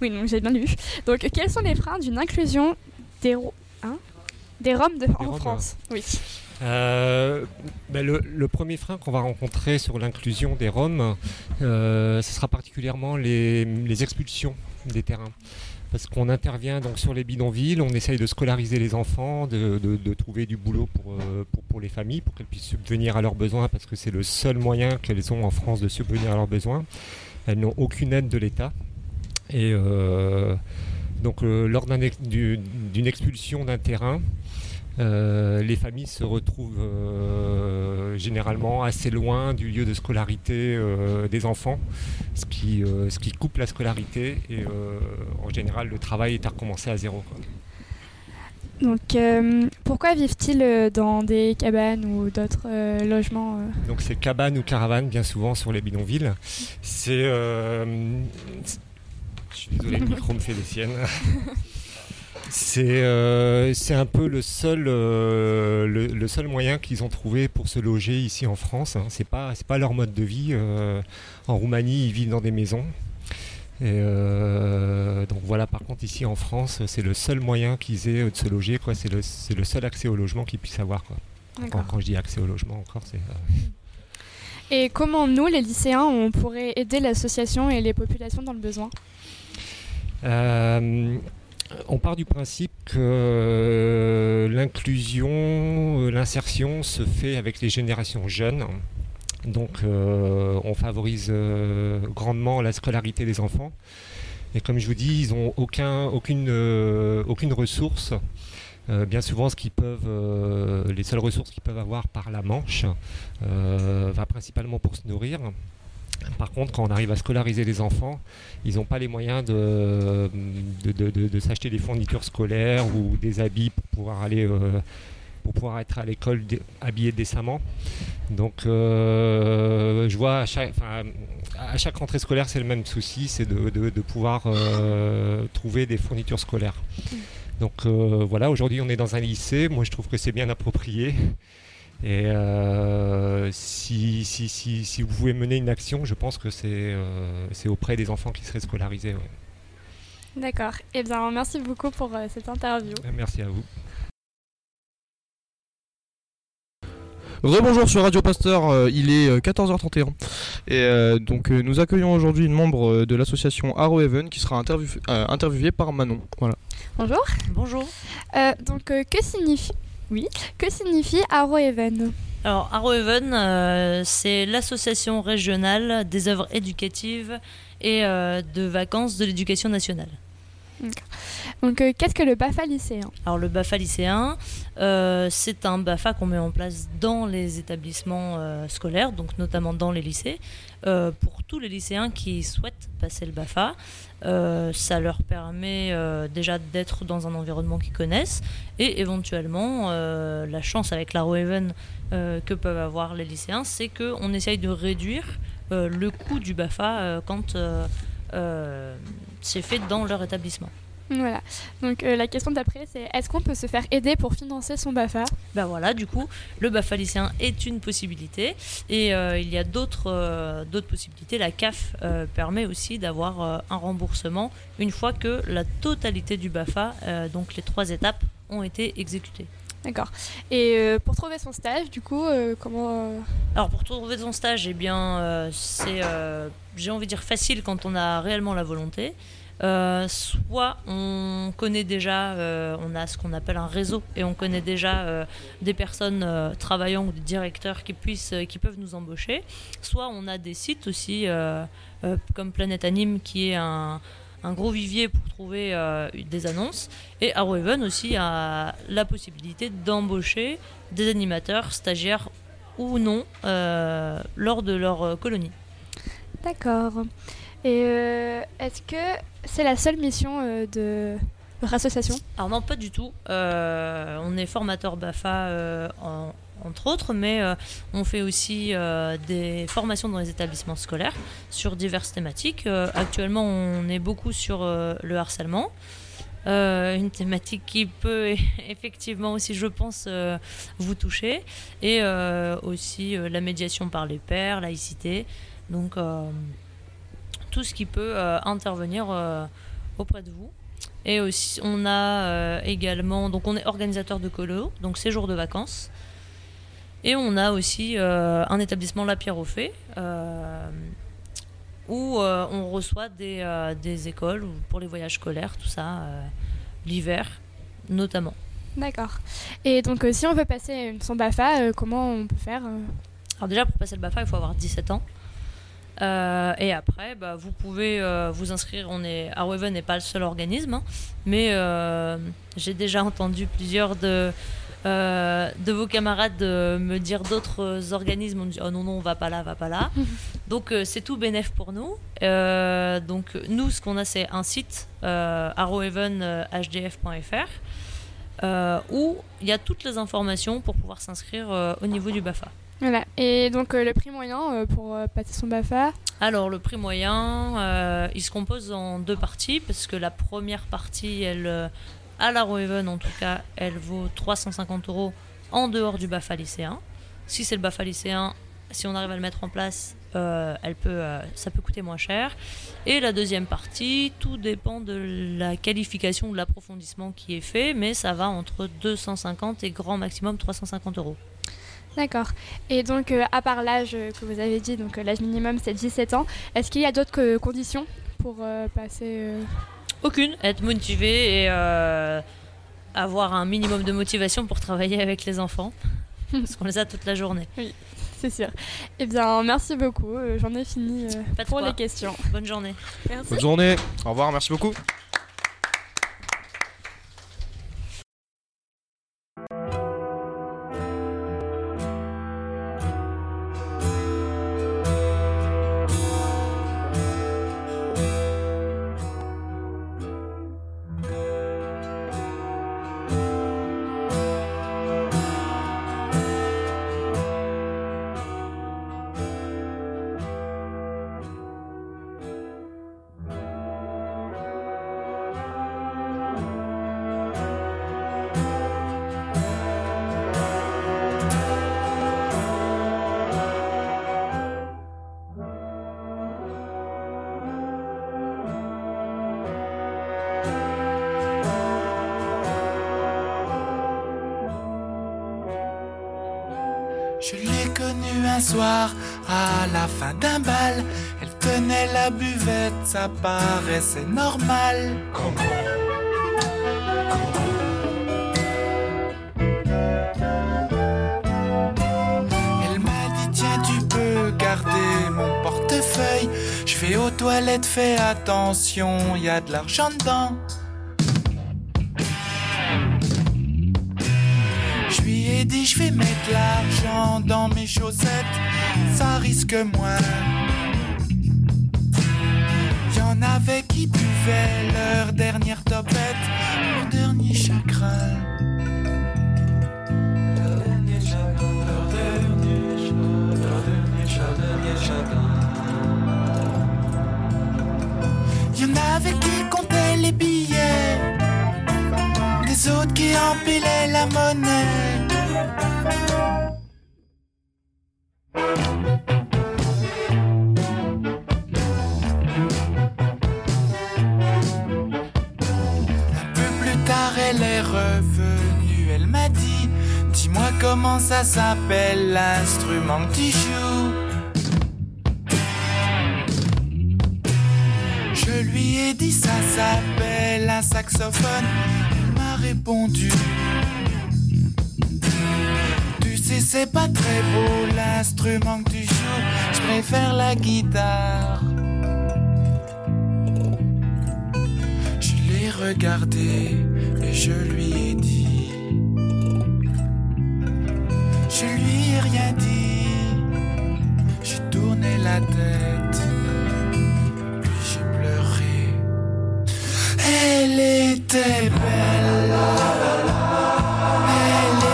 Oui, donc j'ai bien lu. Donc, quels sont les freins d'une inclusion des, hein des Roms de, en Roms, France Oui. Euh, ben, le, le premier frein qu'on va rencontrer sur l'inclusion des Roms, euh, ce sera particulièrement les, les expulsions des terrains. Parce qu'on intervient donc sur les bidonvilles, on essaye de scolariser les enfants, de, de- de trouver du boulot pour, euh, pour, pour les familles, pour qu'elles puissent subvenir à leurs besoins, parce que c'est le seul moyen qu'elles ont en France de subvenir à leurs besoins. Elles n'ont aucune aide de l'État. Et euh, donc euh, lors d'un ex- du- d'une expulsion d'un terrain, euh, les familles se retrouvent euh, généralement assez loin du lieu de scolarité euh, des enfants, ce qui, ce qui coupe la scolarité et en général le travail est à recommencer à zéro. quoi. Donc, pourquoi vivent-ils dans des cabanes ou d'autres logements Donc c'est cabane ou caravane bien souvent sur les bidonvilles. C'est... suis désolé, le micro me fait des siennes. C'est euh, c'est un peu le seul, euh, le, le seul moyen qu'ils ont trouvé pour se loger ici en France. hein. C'est pas, pas leur mode de vie. euh, en Roumanie, ils vivent dans des maisons. Et donc voilà, par contre ici en France, c'est le seul moyen qu'ils aient de se loger. C'est le, le seul accès au logement qu'ils puissent avoir. Quoi. Quand, quand je dis accès au logement encore, c'est... Et comment nous, les lycéens, on pourrait aider l'association et les populations dans le besoin? On part du principe que euh, l'inclusion, euh, l'insertion se fait avec les générations jeunes. Donc euh, on favorise euh, grandement la scolarité des enfants. Et comme je vous dis, ils n'ont aucun, aucune, euh, ressource. Euh, bien souvent, ce qu'ils peuvent, euh, les seules ressources qu'ils peuvent avoir par la manche euh, va principalement pour se nourrir. Par contre, quand on arrive à scolariser les enfants, ils n'ont pas les moyens de, de, de- de- de s'acheter des fournitures scolaires ou des habits pour pouvoir aller euh, pour pouvoir être à l'école habillés décemment. Donc euh, je vois à chaque, enfin, à chaque rentrée scolaire c'est le même souci, c'est de, de- de pouvoir euh, trouver des fournitures scolaires. Donc euh, voilà, aujourd'hui on est dans un lycée, moi je trouve que c'est bien approprié. Et euh, si, si, si, si vous pouvez mener une action, je pense que c'est euh, c'est auprès des enfants qui seraient scolarisés. ouais. D'accord. Eh bien, merci beaucoup pour euh, cette interview. Merci à vous. Rebonjour sur Radio Pasteur, euh, il est euh, 14h31 et euh, donc euh, nous accueillons aujourd'hui une membre de l'association Arrow Heaven qui sera interview- euh, interviewée par Manon. Voilà. Bonjour. Bonjour. Euh, donc, euh, que signifie, oui, que signifie Arrow Even Alors, Arrow Haven, euh, c'est l'association régionale des œuvres éducatives et euh, de vacances de l'éducation nationale. Donc, euh, qu'est-ce que le BAFA lycéen Alors, le BAFA lycéen, euh, c'est un BAFA qu'on met en place dans les établissements euh, scolaires, donc notamment dans les lycées, euh, pour tous les lycéens qui souhaitent passer le BAFA. Euh, ça leur permet euh, déjà d'être dans un environnement qu'ils connaissent et éventuellement la chance avec la euh, que peuvent avoir les lycéens, c'est qu'on essaye de réduire le coût du BAFA quand c'est fait dans leur établissement. Voilà. Donc, euh, la question d'après, c'est est-ce qu'on peut se faire aider pour financer son BAFA Bah voilà, du coup, le BAFA lycéen est une possibilité et euh, il y a d'autres euh, d'autres possibilités. La CAF permet aussi d'avoir un remboursement une fois que la totalité du BAFA, donc les trois étapes, ont été exécutées. D'accord. Et pour trouver son stage, du coup, euh, comment. Alors pour trouver son stage, eh bien, euh, c'est, euh, j'ai envie de dire facile quand on a réellement la volonté. Euh, soit on connaît déjà, euh, on a ce qu'on appelle un réseau et on connaît déjà euh, des personnes travaillant ou des directeurs qui puissent, qui peuvent nous embaucher. Soit on a des sites aussi comme Planète Anime qui est un, gros vivier pour trouver des annonces. Et Arrowhaven aussi a la possibilité d'embaucher des animateurs, stagiaires ou non lors de leur colonie. D'accord. Et est-ce que c'est la seule mission euh, de votre association Alors non, pas du tout. Euh, on est formateur BAFA euh, en- entre autres, mais on fait aussi des formations dans les établissements scolaires sur diverses thématiques. Actuellement, on est beaucoup sur le harcèlement. Une thématique qui peut effectivement aussi, je pense, vous toucher. Et aussi la médiation par les pairs, laïcité. Donc, tout ce qui peut euh, intervenir euh, auprès de vous. Et aussi, on a euh, également, donc on est organisateur de colo, donc séjour de vacances. Et on a aussi un établissement La Pierre au Fait, euh, où euh, on reçoit des, euh, des écoles ou pour les voyages scolaires, tout ça, euh, l'hiver notamment. D'accord. Et donc, si on veut passer son BAFA, comment on peut faire Alors déjà, pour passer le BAFA, il faut avoir 17 ans. Euh, et après, bah, vous pouvez euh, vous inscrire. On est Arweven n'est pas le seul organisme, hein, mais euh, j'ai déjà entendu plusieurs de de vos camarades me dire d'autres organismes. On dit oh non non, on va pas là, va pas là. donc c'est tout bénéf pour nous. Donc nous, ce qu'on a, c'est un site arrowhavenhdf.fr où il y a toutes les informations pour pouvoir s'inscrire au niveau du BAFA. Et donc, euh, le prix moyen euh, pour euh, passer son BAFA Alors le prix moyen, euh, il se compose en deux parties parce que la première partie, elle, à la Roeven en tout cas, elle vaut 350 euros en dehors du BAFA lycéen. Si c'est le BAFA lycéen, si on arrive à le mettre en place, elle peut, ça peut coûter moins cher. Et la deuxième partie, tout dépend de la qualification, de l'approfondissement qui est fait, mais ça va entre 250 et grand maximum 350 euros. D'accord. Et donc, euh, à part l'âge euh, que vous avez dit, donc euh, l'âge minimum c'est 17 ans, est-ce qu'il y a d'autres euh, conditions pour euh, passer euh, Aucune. Être motivé et euh, avoir un minimum de motivation pour travailler avec les enfants. Parce qu'on les a toute la journée. Oui, c'est sûr. Eh bien, merci beaucoup. J'en ai fini euh, Pas de pour quoi. les questions. Bonne journée. Merci. Bonne journée, au revoir, merci beaucoup. D'un bal, elle tenait la buvette, ça paraissait normal. Elle m'a dit tiens tu peux garder mon portefeuille. Je vais aux toilettes, fais attention, y a de l'argent dedans. Je lui ai dit je vais mettre l'argent dans mes chaussettes, ça risque moins. Y en avait qui buvaient leur dernière topette, leur dernier chagrin. Dernier chagrin, leur dernier leur dernier chagrin, dernier chagrin. Y en avait qui comptaient les billets, des autres qui empilaient la monnaie. Un peu plus tard, elle est revenue. Elle m'a dit Dis-moi comment ça s'appelle l'instrument que tu joues. Je lui ai dit Ça s'appelle un saxophone. Elle m'a répondu C'est pas très beau l'instrument que tu joues. Je préfère la guitare. Je l'ai regardé et je lui ai dit. Je lui ai rien dit. J'ai tourné la tête. Puis j'ai pleuré. Elle était belle. Elle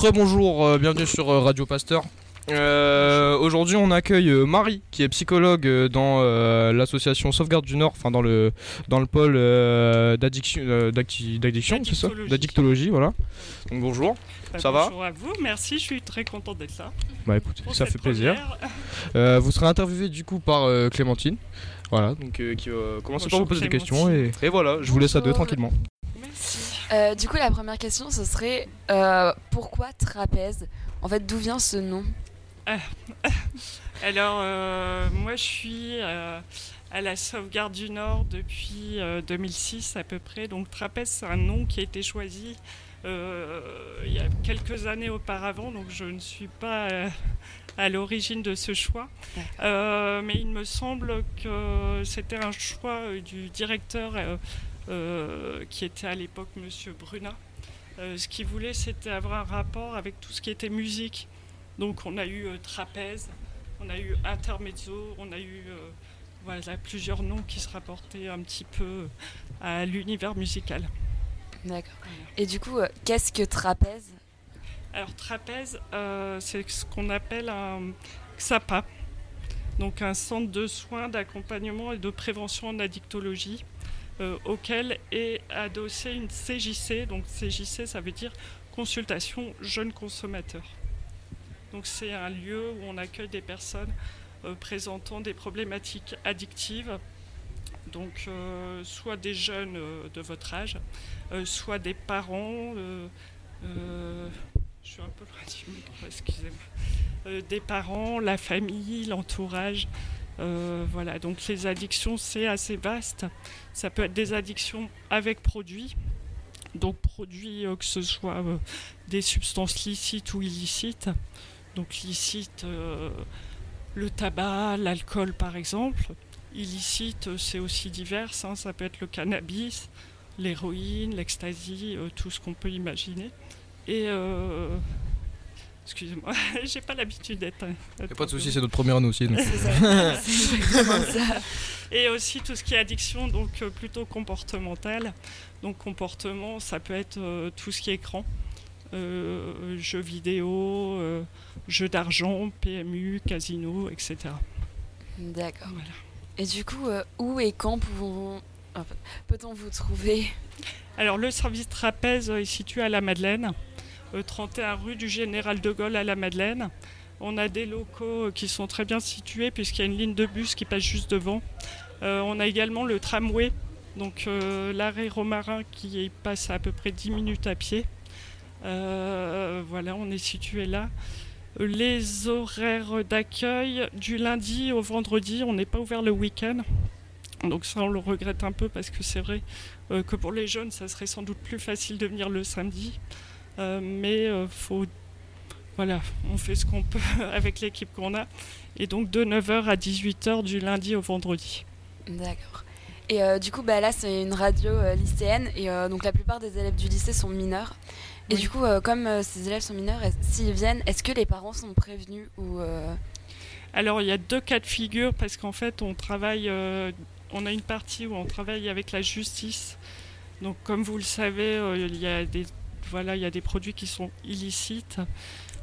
rebonjour, euh, bienvenue sur euh, Radio Pasteur. Euh, Aujourd'hui, on accueille Marie, qui est psychologue dans euh, l'association Sauvegarde du Nord, enfin dans le dans le pôle euh, d'addiction, d'addiction, c'est ça? D'addictologie. Voilà. Donc bonjour, Bah, ça va? Bonjour à vous, merci, je suis très content d'être là. Bah écoute, Pour ça fait plaisir. première. Vous serez interviewé du coup par Clémentine. Voilà, donc qui va commencer par vous poser des questions et, voilà, je vous laisse à deux tranquillement. Euh, du coup, la première question, ce serait euh, pourquoi trapèze? En fait, d'où vient ce nom? Alors, euh, moi, je suis à la sauvegarde du Nord depuis euh, 2006 à peu près. Donc, Trapèze, c'est un nom qui a été choisi il y a quelques années auparavant. Donc, je ne suis pas à l'origine de ce choix. Mais il me semble que c'était un choix du directeur qui était à l'époque Monsieur Brunat. Euh, ce qu'il voulait, c'était avoir un rapport avec tout ce qui était musique. Donc on a eu euh, trapèze, on a eu intermezzo, on a eu euh, voilà, plusieurs noms qui se rapportaient un petit peu à l'univers musical. D'accord. Et du coup, euh, qu'est-ce que trapèze? Alors trapèze, euh, c'est ce qu'on appelle un XAPA, donc un centre de soins, d'accompagnement et de prévention en addictologie, euh, auquel est adossée une CJC. Donc CJC, ça veut dire consultation jeunes consommateurs. Donc c'est un lieu où on accueille des personnes euh, présentant des problématiques addictives. Donc euh, soit des jeunes de votre âge, soit des parents. je suis un peu loin excusez-moi. Des parents, la famille, l'entourage. Euh, voilà, donc les addictions, c'est assez vaste. Ça peut être des addictions avec produits, donc produits euh, que ce soit euh, des substances licites ou illicites. Donc licite, le tabac, l'alcool par exemple. Illicite, c'est aussi divers. hein. Ça peut être le cannabis, l'héroïne, l'ecstasy, tout ce qu'on peut imaginer. Excusez-moi, j'ai pas l'habitude d'être. Pas de souci, c'est notre première année aussi. C'est ça. Et aussi tout ce qui est addiction, donc euh, plutôt comportemental. Donc comportement, ça peut être euh, tout ce qui est écran, euh, jeux vidéo, euh, jeux d'argent, PMU, casino, etc. D'accord. Et du coup, euh, où et quand pouvons- enfin, peut-on vous trouver? Alors le service trapèze est situé à la Madeleine, 31 rue du Général de Gaulle à la Madeleine. On a des locaux euh, qui sont très bien situés puisqu'il y a une ligne de bus qui passe juste devant. Euh, on a également le tramway, donc euh, l'arrêt Romarin qui passe à, peu près 10 minutes à pied. Euh, voilà, on est situé là. Euh, Les horaires d'accueil du lundi au vendredi, on n'est pas ouvert le week-end. Donc ça, on le regrette un peu parce que c'est vrai euh, que pour les jeunes, ça serait sans doute plus facile de venir le samedi. Euh, mais euh, faut, voilà, on fait ce qu'on peut avec l'équipe qu'on a. Et donc de 9h à 18h du lundi au vendredi. D'accord. Et euh, du coup, bah, là, c'est une radio euh, lycéenne, et euh, donc la plupart des élèves du lycée sont mineurs. Et Oui. du coup, comme ces élèves sont mineurs, s'ils viennent, est-ce que les parents sont prévenus ou Alors il y a deux cas de figure parce qu'en fait on travaille, on a une partie où on travaille avec la justice. Donc comme vous le savez, il y a des voilà, il y a des produits qui sont illicites.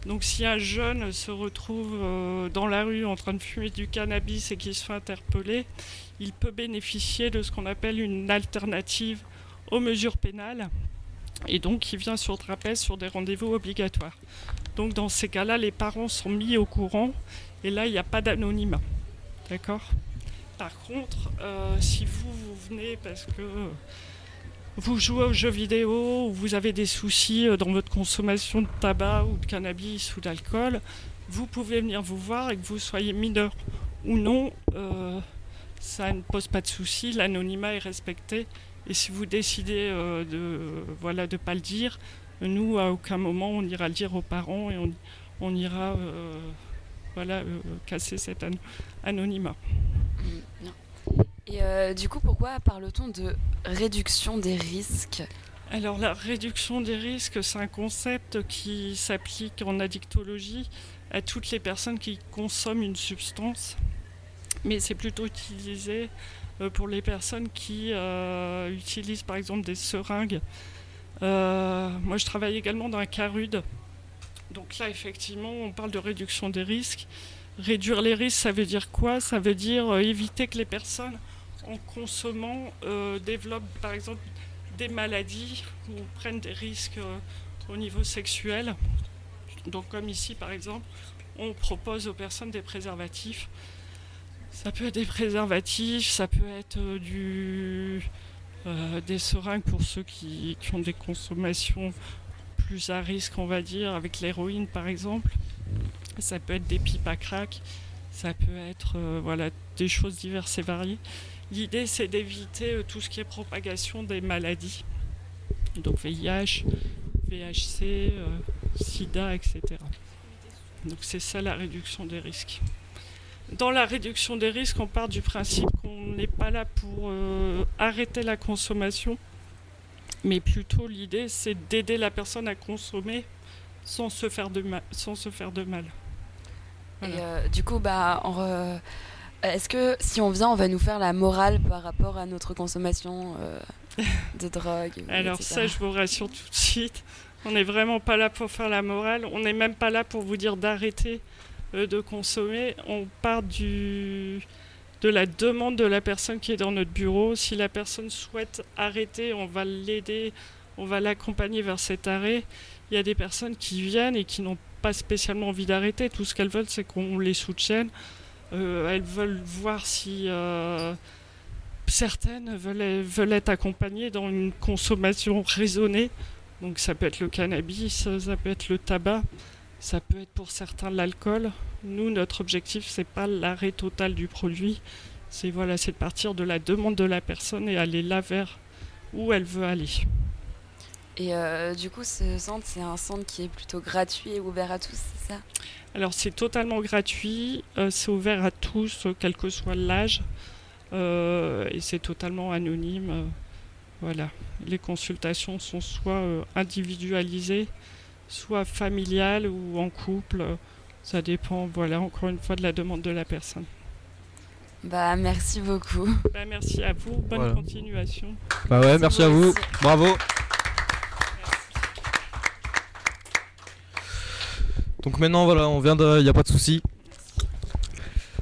Donc si un jeune se retrouve euh, dans la rue en train de fumer du cannabis et qu'il se fait interpeller, il peut bénéficier de ce qu'on appelle une alternative aux mesures pénales. Et donc il vient sur trapèze sur des rendez-vous obligatoires. Donc dans ces cas-là, les parents sont mis au courant et là, il n'y a pas d'anonymat. D'accord? Par contre, euh, si vous, vous venez parce que vous jouez aux jeux vidéo ou vous avez des soucis euh, dans votre consommation de tabac ou de cannabis ou d'alcool, vous pouvez venir vous voir et que vous soyez mineur ou non, euh, ça ne pose pas de souci, l'anonymat est respecté. Et si vous décidez euh, de voilà de pas le dire, nous à aucun moment on ira le dire aux parents et on, on ira voilà casser cet an- anonymat. non Et euh, du coup, pourquoi parle-t-on de réduction des risques Alors la réduction des risques, c'est un concept qui s'applique en addictologie à toutes les personnes qui consomment une substance, mais c'est plutôt utilisé euh, pour les personnes qui euh, utilisent par exemple des seringues. Moi je travaille également dans un CARUD, donc là effectivement on parle de réduction des risques. Réduire les risques, ça veut dire quoi? Ça veut dire éviter que les personnes en consommant euh, développent par exemple des maladies ou prennent des risques euh, au niveau sexuel. Donc comme ici par exemple, on propose aux personnes des préservatifs. Ça peut être des préservatifs, ça peut être euh, des seringues pour ceux qui, ont des consommations plus à risque, on va dire, avec l'héroïne par exemple. Ça peut être des pipes à crack, ça peut être voilà, des choses diverses et variées. L'idée, c'est d'éviter euh, tout ce qui est propagation des maladies, donc VIH, VHC, euh, SIDA, etc. Donc c'est ça la réduction des risques. Dans la réduction des risques, on part du principe qu'on n'est pas là pour euh, arrêter la consommation, mais plutôt l'idée, c'est d'aider la personne à consommer sans se faire de, ma- sans se faire de mal. Et euh, du coup, bah, re- est-ce que si on vient, on va nous faire la morale par rapport à notre consommation euh, de drogue Alors etc. ça, je vous rassure tout de suite. On n'est vraiment pas là pour faire la morale. On n'est même pas là pour vous dire d'arrêter euh, de consommer. On part du de la demande de la personne qui est dans notre bureau. Si la personne souhaite arrêter, on va l'aider, on va l'accompagner vers cet arrêt. Il y a des personnes qui viennent et qui n'ont pas spécialement envie d'arrêter. Tout ce qu'elles veulent, c'est qu'on les soutienne. Euh, elles veulent voir si euh, certaines veulent, être accompagnées dans une consommation raisonnée. Donc ça peut être le cannabis, ça peut être le tabac, ça peut être pour certains l'alcool. Nous, notre objectif, c'est pas l'arrêt total du produit. C'est voilà, de partir de la demande de la personne et aller là vers où elle veut aller. Et euh, du coup, ce centre, c'est un centre qui est plutôt gratuit et ouvert à tous, c'est ça? Alors c'est totalement gratuit, euh, c'est ouvert à tous, euh, quel que soit l'âge, euh, et c'est totalement anonyme. euh, voilà, les consultations sont soit individualisées, soit familiale ou en couple. Ça dépend, voilà, encore une fois, de la demande de la personne. Bah, merci beaucoup. Bah, merci à vous, bonne Voilà. continuation. Bah ouais, merci à vous. Bravo. Donc maintenant voilà, on vient de, y a pas de souci.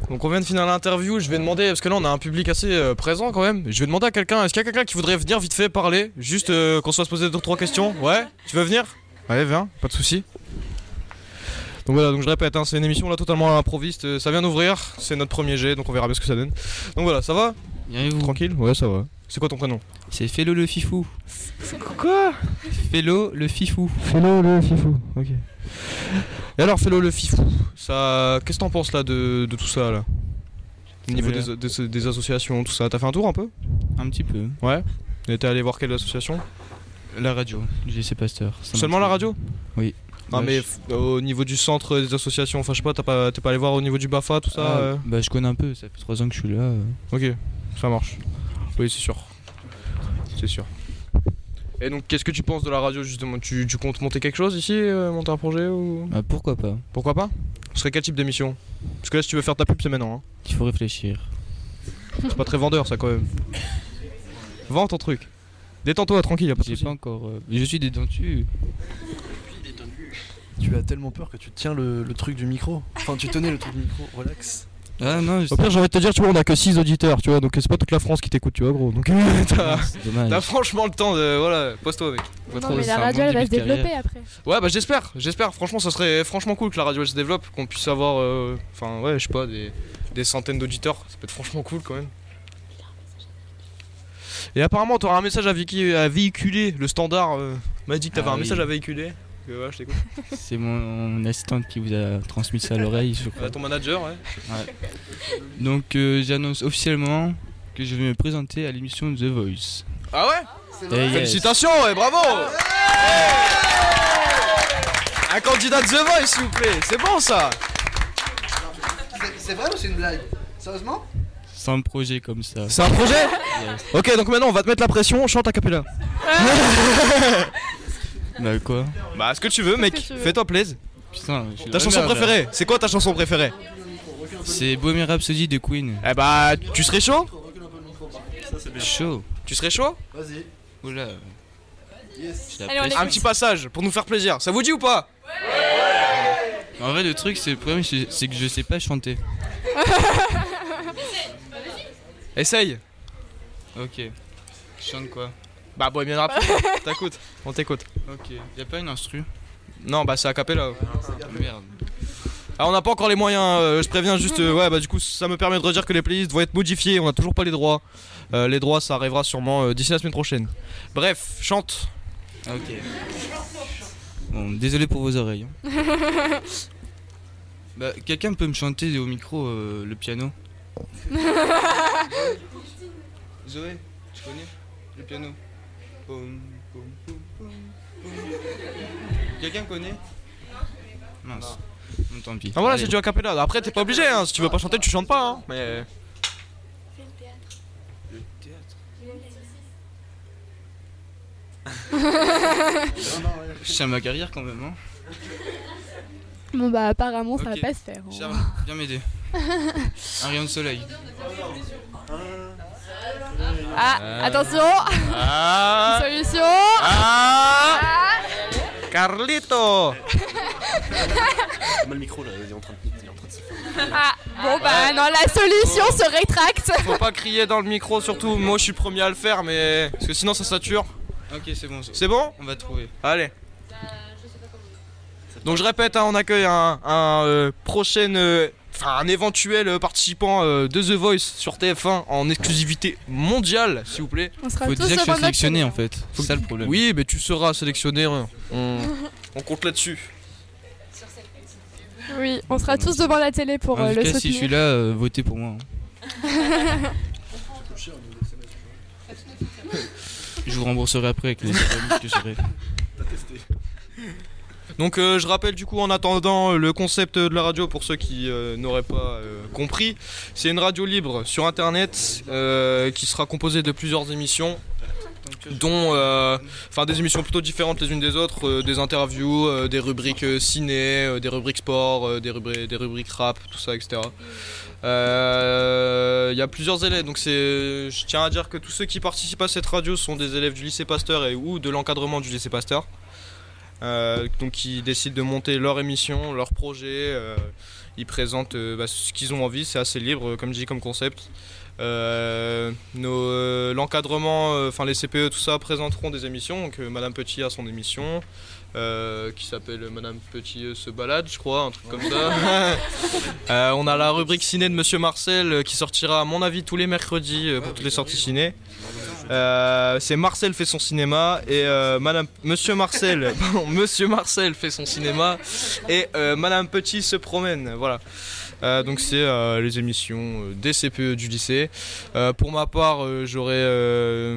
Donc on vient de finir l'interview. Je vais demander parce que là on a un public assez euh, présent quand même. Je vais demander à quelqu'un. Est-ce qu'il y a quelqu'un qui voudrait venir vite fait parler, juste euh, qu'on se fasse poser deux trois questions. Ouais, tu veux venir? Allez, viens, pas de souci. Donc voilà, donc je répète, hein, c'est une émission là totalement improviste. euh, Ça vient d'ouvrir, c'est notre premier jet, donc on verra bien ce que ça donne. Donc voilà, ça va? Tranquille? Ouais, ça va. C'est quoi ton prénom C'est Félo le Fifou. Quoi Félo le Fifou. Félo le Fifou, ok. Et alors, Félo le Fifou, ça, qu'est-ce que t'en penses là de, de tout ça là? Au niveau des, des- des associations, tout ça, t'as fait un tour un peu? Un petit peu. Ouais? Et t'es allé voir quelle association? La radio, du lycée Pasteur. Seulement la radio? Oui. Non Ouais, mais je- au niveau du centre des associations, enfin je sais pas- t'es pas allé voir au niveau du BAFA, tout ça Ah, euh? Bah je connais un peu, ça fait 3 ans que je suis là. euh. Ok, ça marche. Oui, c'est sûr. C'est sûr. Et donc, qu'est-ce que tu penses de la radio justement? Tu, tu comptes monter quelque chose ici euh, Monter un projet ou? Ah, pourquoi pas Pourquoi pas? Ce serait quel type d'émission? Parce que là, si tu veux faire ta pub, c'est maintenant. hein. Il faut réfléchir. C'est pas très vendeur, ça quand même. Vends ton truc. Détends-toi, tranquille, y'a pas de J'ai soucis. pas encore. euh, Je suis détendu. Tu as tellement peur que tu tiens le, le truc du micro. Enfin, tu tenais le truc du micro, relax. Ah non, Au pire, j'ai envie de te dire, tu vois, on a que 6 auditeurs, tu vois, donc c'est pas toute la France qui t'écoute, tu vois, gros. Donc, t'as franchement le temps de. Voilà, pose-toi avec. Pas Non, trop- mais la radio, elle va se développer après. Ouais, bah j'espère, j'espère. Franchement, ça serait franchement cool que la radio elle se développe, qu'on puisse avoir, euh, enfin, ouais, je sais pas, des, des centaines d'auditeurs. Ça peut être franchement cool quand même. Et apparemment, t'auras un message à, véhicu- à véhiculer. Le standard euh, m'a dit que t'avais Ah un oui. message à véhiculer. Que, ouais, je t'écoute. C'est mon assistante qui vous a transmis ça à l'oreille, je crois. Ton manager, ouais. Ouais. Donc euh, j'annonce officiellement que je vais me présenter à l'émission The Voice. Ah ouais Eh yes. Félicitations et bravo Un candidat de The Voice, s'il vous plaît. C'est bon ça C'est vrai ou c'est une blague? Sérieusement? C'est un projet comme ça. C'est un projet Yes. Ok, donc maintenant on va te mettre la pression. Chante a cappella. Bah quoi? Bah, ce que tu veux, mec. Fais-toi plaisir. Putain, je suis Ta chanson préférée C'est quoi ta chanson préférée? C'est Bohemian Rhapsody de Queen. Eh bah, tu serais chaud? Chaud. Tu serais chaud? Vas-y. Oula. Yes. Allez, on. Un petit passage pour nous faire plaisir. Ça vous dit ou pas? En vrai, le truc, c'est le problème, c'est c'est que je sais pas chanter. Essaye. Ok. Je chante quoi? Bah, Bohemian Rhapsody. T'écoutes. On t'écoute. Ok. Y a pas une instru? Non, bah, c'est a cappella. Merde. Ah, on n'a pas encore les moyens. euh, je préviens juste. euh, ouais, bah, du coup, ça me permet de redire que les playlists vont être modifiées. On a toujours pas les droits. Euh, les droits, ça arrivera sûrement euh, d'ici la semaine prochaine. Bref, chante. Ok. Bon, désolé pour vos oreilles. hein. bah, quelqu'un peut me chanter au micro euh, le piano? Zoé, tu connais le piano? Quelqu'un connaît Mince. Bon, tant pis. Ah, voilà, Allez. c'est du a cappella. Après, t'es pas obligé. Hein. Si tu veux pas chanter, tu chantes pas. Hein. Mais. Le théâtre. Je tiens ma carrière quand même. Hein. Bon, bah, apparemment, ça Ok. va pas se faire. hein. Charles, viens m'aider. Un rayon de soleil. Ah, attention Ah Solution Ah Carlito le micro là, il est en train de, il est en train de se faire. Ah, bon, bah, non, la solution se rétracte Faut pas crier dans le micro, surtout. Moi, je suis le premier à le faire, mais. Parce que sinon, ça sature. Ok, c'est bon. C'est bon On va trouver. Allez. Donc je répète, hein, on accueille un, un, euh, prochain, euh, enfin un éventuel euh, participant euh, de The Voice sur TF1 en exclusivité mondiale, s'il vous plaît. On sera Faut tous déjà que je notre sélectionné en fait. C'est ça le problème. Oui, mais tu seras sélectionné. hein. On, on compte là-dessus. Oui, on sera tous devant la télé pour En euh, tout le cas, soutenir. si je suis là, euh, votez pour moi. hein. Je vous rembourserai après avec les services que j'aurai. Donc euh, je rappelle du coup en attendant euh, le concept de la radio pour ceux qui euh, n'auraient pas compris. C'est une radio libre sur internet qui sera composée de plusieurs émissions dont enfin des émissions plutôt différentes les unes des autres, des interviews, des rubriques ciné, des rubriques sport, des, rubriques, rap, tout ça, etc. Il y a plusieurs élèves, donc c'est, je tiens à dire que tous ceux qui participent à cette radio sont des élèves du lycée Pasteur et ou de l'encadrement du lycée Pasteur. Euh, donc qui décident de monter leur émission, leur projet. euh, ils présentent euh, bah, ce qu'ils ont envie, c'est assez libre, comme je dis, comme concept. Nos, l'encadrement, enfin les CPE, tout ça présenteront des émissions. Donc Madame Petit a son émission. euh, qui s'appelle Madame Petit se balade, je crois, un truc comme ça. Euh, on a la rubrique ciné de Monsieur Marcel euh, qui sortira, à mon avis, tous les mercredis pour toutes les sorties ciné. Euh, c'est Marcel fait son cinéma et euh, Madame Monsieur Marcel Monsieur Marcel fait son cinéma et euh, Madame Petit se promène voilà Euh, donc c'est euh, les émissions des CPE du lycée pour ma part j'aurai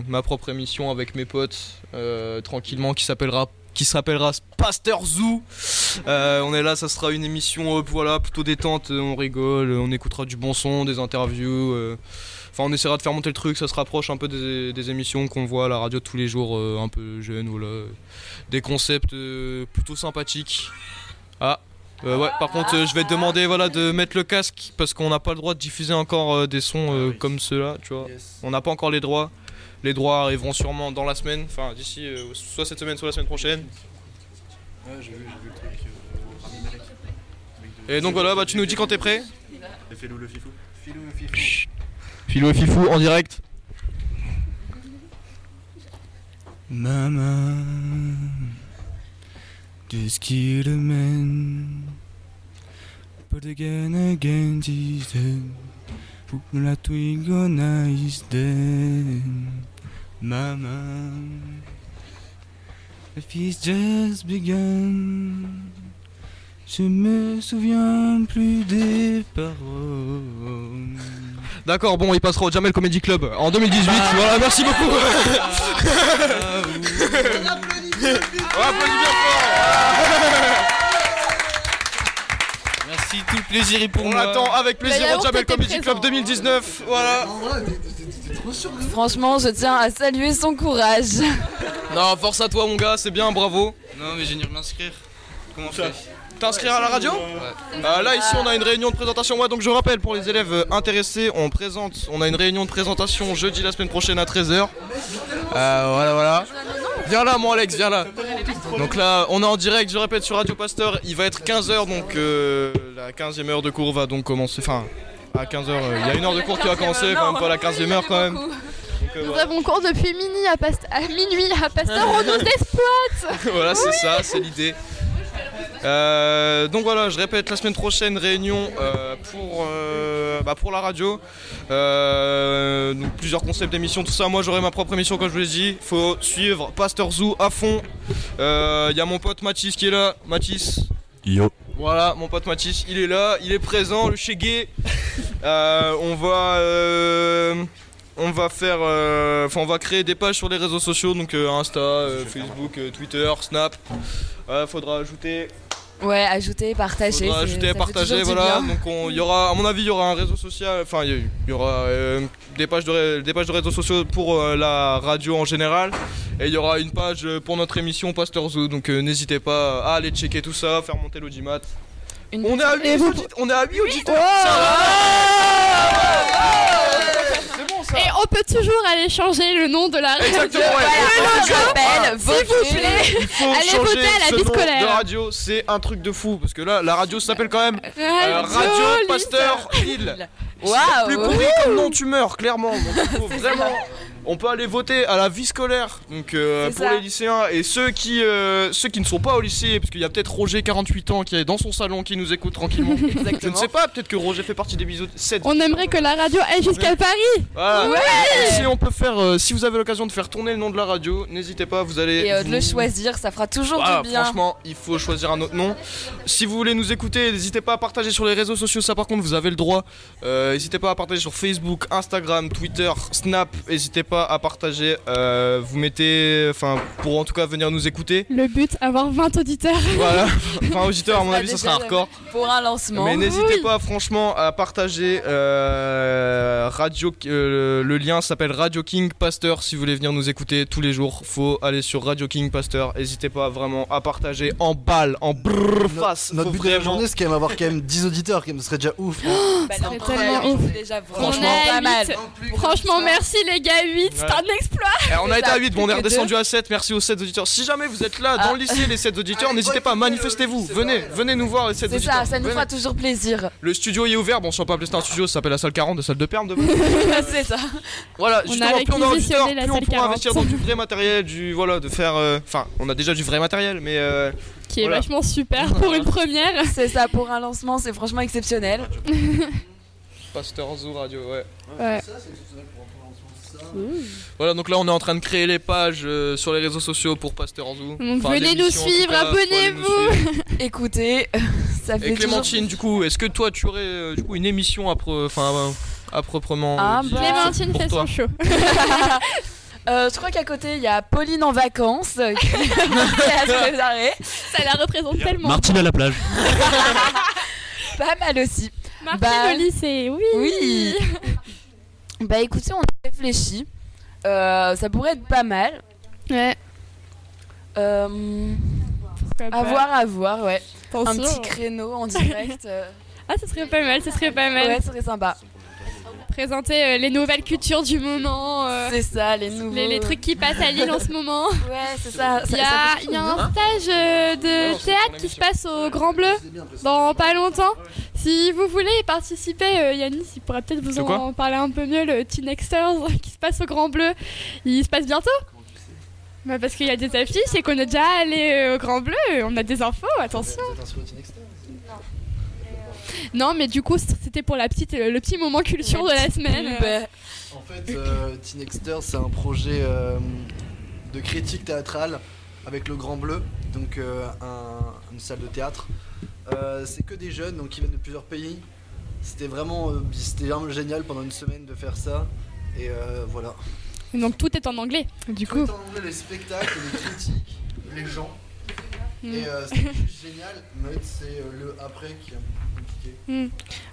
ma propre émission avec mes potes tranquillement qui s'appellera qui s'appellera Pasteur Zoo. On est là, ça sera une émission voilà plutôt détente, on rigole, on écoutera du bon son, des interviews. Enfin, on essaiera de faire monter le truc, ça se rapproche un peu des, des émissions qu'on voit à la radio tous les jours, euh, un peu jeunes, voilà. Des concepts euh, plutôt sympathiques. Ah, euh, ouais, par contre, euh, je vais te demander voilà, de mettre le casque parce qu'on n'a pas le droit de diffuser encore euh, des sons euh, comme ceux-là, tu vois. On n'a pas encore les droits. Les droits arriveront sûrement dans la semaine, enfin d'ici euh, soit cette semaine, soit la semaine prochaine. Ouais, j'ai vu, j'ai vu le truc. euh, Rami Malek. Et donc voilà, bah, tu nous dis quand t'es prêt Et fais-nous le fifou. Filou et Fifou. Philo et Fifou en direct. Maman, qu'est-ce qui le mène But again, again, Jesus, pour la is dead. Maman, the feast just begun. Je me souviens plus des paroles. D'accord, bon, il passera au Jamel Comedy Club en 2018. Voilà, merci beaucoup. On applaudit bien Merci, tout le plaisir est pour On moi. l'attend avec plaisir La au Jamel Comedy Club présent. 2019. Voilà. Franchement, je tiens à saluer son courage. Non, force à toi, mon gars, c'est bien, bravo. Non, mais j'ai venir m'inscrire. Comment faire T'inscrire à la radio Euh, Là, ici, on a une réunion de présentation. Ouais, donc je rappelle pour les élèves euh, intéressés, on présente. On a une réunion de présentation jeudi la semaine prochaine à 13h. voilà, voilà. Viens là, mon Alex, viens là. Donc là, on est en direct, je répète, sur Radio Pasteur. Il va être 15h, donc euh, la 15e heure de cours va donc commencer. Enfin, à 15h, il y a une heure de cours qui va commencer, quand même pas la 15e heure quand même. Euh, Nous avons cours depuis minuit à, Past- à minuit à Pasteur, on nous exploite voilà, c'est ça, c'est l'idée. Euh, donc voilà, je répète, la semaine prochaine, réunion euh, pour, euh, bah, pour la radio. Donc plusieurs concepts d'émissions, tout ça. Moi, j'aurai ma propre émission, comme je vous l'ai dit. faut suivre Pasteur Zoo à fond. Il y a mon pote Mathis qui est là. Mathis. Yo. Voilà, mon pote Mathis, il est là, il est présent, le chégué. Euh, on va. On va faire, euh, enfin on va créer des pages sur les réseaux sociaux, donc euh, Insta, euh, Facebook, euh, Twitter, Snap. Faudra ajouter, Ouais, ajouter, partager. faudra ajouter, partager, voilà. Donc on- il y aura, à mon avis, il y aura un réseau social, enfin il y, aura euh, des pages de ré- des pages de réseaux sociaux pour euh, la radio en général, et il y aura une page pour notre émission Pasteur Zoo. Donc euh, n'hésitez pas à aller checker tout ça, faire monter l'audimat. On est à 8 on est à 8 auditeurs. Ça ça Et on peut toujours aller changer le nom de la radio. Exactement, ouais. Le Voilà. logo, Voilà. s'il vous plaît. Il faut Allez changer voter à la ce vie nom scolaire. de radio, c'est un truc de fou parce que là, la radio s'appelle quand même euh, Radio Radio Lille. Pasteur Lille. Waouh. Plus pourri comme nom, tu meurs clairement. Donc, il faut vraiment. On peut aller voter à la vie scolaire donc euh, pour ça. les lycéens et ceux qui euh, ceux qui ne sont pas au lycée parce qu'il y a peut-être Roger 48 ans qui est dans son salon qui nous écoute tranquillement. Je ne sais pas, peut-être que Roger fait partie des bisous 7 On aimerait que la radio aille jusqu'à Paris. voilà. Ouais. Si on peut faire, euh, si vous avez l'occasion de faire tourner le nom de la radio, n'hésitez pas, vous allez. Et euh, de le choisir, ça fera toujours Voilà, du bien. franchement, il faut choisir un autre nom. Si vous voulez nous écouter, n'hésitez pas à partager sur les réseaux sociaux. Ça, par contre, vous avez le droit. N'hésitez pas à partager sur Facebook, Instagram, Twitter, Snap. N'hésitez pas à partager. Euh, vous mettez, enfin, pour en tout cas venir nous écouter. Le but, avoir 20 auditeurs. Voilà. Enfin, auditeurs, à mon avis, ça déjà sera un record. Pour un lancement. Mais n'hésitez pas franchement à partager euh, Radio euh, le lien s'appelle Radio King Pasteur si vous voulez venir nous écouter tous les jours faut aller sur Radio King Pasteur n'hésitez pas vraiment à partager en balle en brrr face Notre but de la journée, c'est quand même avoir quand même 10 auditeurs, quand même, ce serait déjà ouf. hein. Bah, Ça serait tellement ouf. c'est déjà Franchement, pas mal. Franchement, merci les gars, 8, c'est un exploit. Eh, on a été à 8, bon on est redescendu à 7, merci aux 7 auditeurs. Si jamais vous êtes là dans Ah. le lycée, les 7 auditeurs, n'hésitez pas, manifestez-vous, venez, venez nous voir les 7 C'est auditeurs. ça, ça nous Venez. fera toujours plaisir. Le studio est ouvert, bon si on peut appeler ça un studio, ça s'appelle la salle 40, la salle de perme de c'est ça. Voilà, On justement, a plus on aura d'auditeurs, réquisitionné la plus on salle pourra 40. investir dans du vrai matériel, du voilà, de faire. euh, Enfin, on a déjà du vrai matériel, mais. euh, Qui est voilà. vachement super pour une première. C'est ça, pour un lancement, c'est franchement exceptionnel. Pasteur Zoo Radio, ouais. Ouais. Voilà, donc là on est en train de créer les pages euh, sur les réseaux sociaux pour Pasteur Zoo. Donc Enfin, venez nous l'émission, en tout suivre, cas, faut aller nous abonnez-vous. suivre. Écoutez, ça fait Et Clémentine, du coup, est-ce que toi tu aurais euh, du coup une émission à, pro- enfin, euh, à proprement Ah, dit, bah. Clémentine pour fait toi son show. Euh, je crois qu'à côté, il y a Pauline en vacances euh, qui est à. Ça la représente tellement. Martine à la plage. Pas mal aussi. Martine Bah, au lycée, oui. Oui. Bah écoutez, on a réfléchi. Euh, ça pourrait être pas mal. Ouais. Euh, à pas. voir, à voir, ouais. Un petit créneau en direct. euh, Ah, ce serait pas mal, ce serait pas mal. Ouais, ça serait sympa. Présenter euh, les nouvelles cultures du moment. euh, C'est ça, les nouveaux. les, les trucs qui passent à Lille en ce moment. Ouais, c'est ça. Il y a, ça fait il y a un hein. stage euh, de théâtre qui se passe au Grand Bleu dans pas longtemps. Si vous voulez y participer, euh, Yanis, il pourra peut-être vous en parler un peu mieux, le Teen Exters qui se passe au Grand Bleu. Il se passe bientôt bah parce qu'il y a des affiches et qu'on est déjà allé au Grand Bleu, on a des infos, attention. Non, mais du coup, c'était pour la petite, le petit moment culture de la semaine. Bah, En fait, euh, Teen Exter, c'est un projet euh, de critique théâtrale avec le Grand Bleu, donc euh, un- une salle de théâtre. Euh, c'est que des jeunes, donc qui viennent de plusieurs pays. C'était vraiment, euh, c'était vraiment génial pendant une semaine de faire ça. Et euh, voilà. Donc tout est en anglais, du Tout coup. est en anglais, les spectacles, les critiques, les gens. Mm. Et euh, c'est juste génial, mais c'est euh, le après qui est un peu compliqué. Hmm.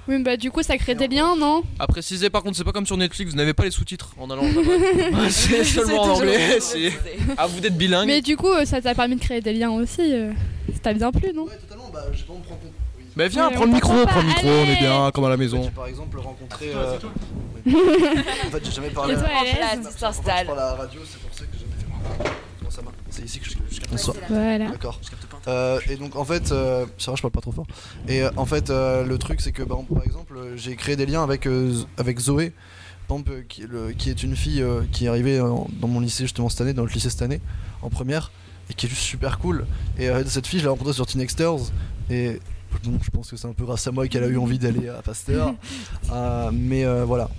Oui, bah du coup, ça crée des liens, non? À préciser, par contre, c'est pas comme sur Netflix, vous n'avez pas les sous-titres en allant là-bas. c'est seulement en anglais. précisé. Ah, vous êtes bilingue. Mais du coup, euh, ça t'a permis de créer des liens aussi. euh, Ça t'a bien plu, non? Ouais, totalement, bah j'ai pas me prendre compte. Oui. Bah viens, Mais prends le micro, prends le micro, on est bien, comme à la maison. J'ai par exemple rencontré. Ah, euh, en fait, j'ai jamais parlé Et toi, à à à la radio, c'est pour ça que j'ai jamais fait. Comment ça va C'est ici que je, je capte Bonsoir. Voilà. D'accord. Euh, et donc en fait, euh, c'est vrai, je parle pas trop fort. Et euh, en fait, euh, le truc, c'est que par par exemple, j'ai créé des liens avec euh, avec Zoé, par exemple, euh, qui, est le- qui est une fille euh, qui est arrivée dans mon lycée justement cette année, dans le lycée cette année, en première, et qui est juste super cool. Et euh, cette fille, je l'ai rencontrée sur Teen Exters, et bon, je pense que c'est un peu grâce à moi qu'elle a eu envie d'aller à Pasteur. Euh, mais euh, voilà.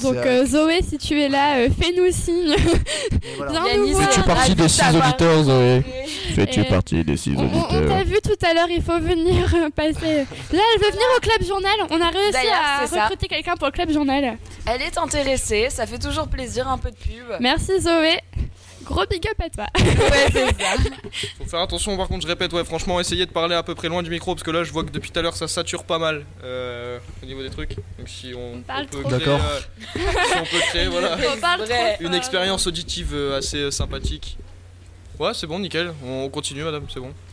Donc euh, Zoé, si tu es là, euh, fais-nous signe. voilà. Viens Fais-tu partie des six auditeurs, Zoé Fais-tu Et- partie des six On, on t'a vu tout à l'heure, il faut venir euh, passer. Là, elle veut venir au club journal. On a réussi à recruter quelqu'un pour le club journal. Elle est intéressée, ça fait toujours plaisir, un peu de pub. Merci Zoé. Gros big up à toi. Ouais, c'est ça. Faut faire attention, par contre, je répète, ouais, franchement, essayez de parler à peu près loin du micro parce que là, je vois que depuis tout à l'heure, ça sature pas mal euh, au niveau des trucs. Donc, si on, parle peut trop. créer, D'accord. euh, si on peut créer, voilà, On parle une expérience auditive euh, assez euh, sympathique. Ouais, c'est bon, nickel. On continue, madame, c'est bon.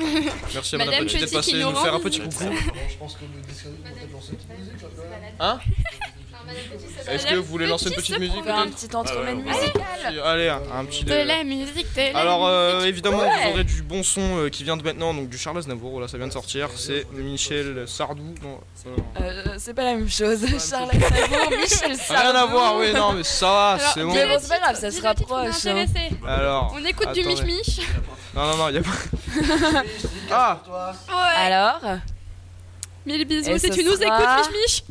Merci à madame, Madame Petit d'être passée nous faire un petit coucou. je pense que on. Hein Est-ce que vous voulez lancer une petite musique fait un petit entremène Ah ouais, musical. Allez, un, petit. De la musique, Alors euh, évidemment vous aurez du bon son euh, qui vient de maintenant donc du Charles Aznavour voilà ça vient de sortir c'est Michel Sardou euh, c'est pas la même chose. Charles Aznavour, Michel Sardou. rien à voir oui non mais ça va Alors, c'est bon Mais bon, c'est pas grave, ça se rapproche. hein. alors On écoute du mich-mich. non non non y a pas ah Ouais. Alors, Mille bisous si tu nous écoutes, mich-mich.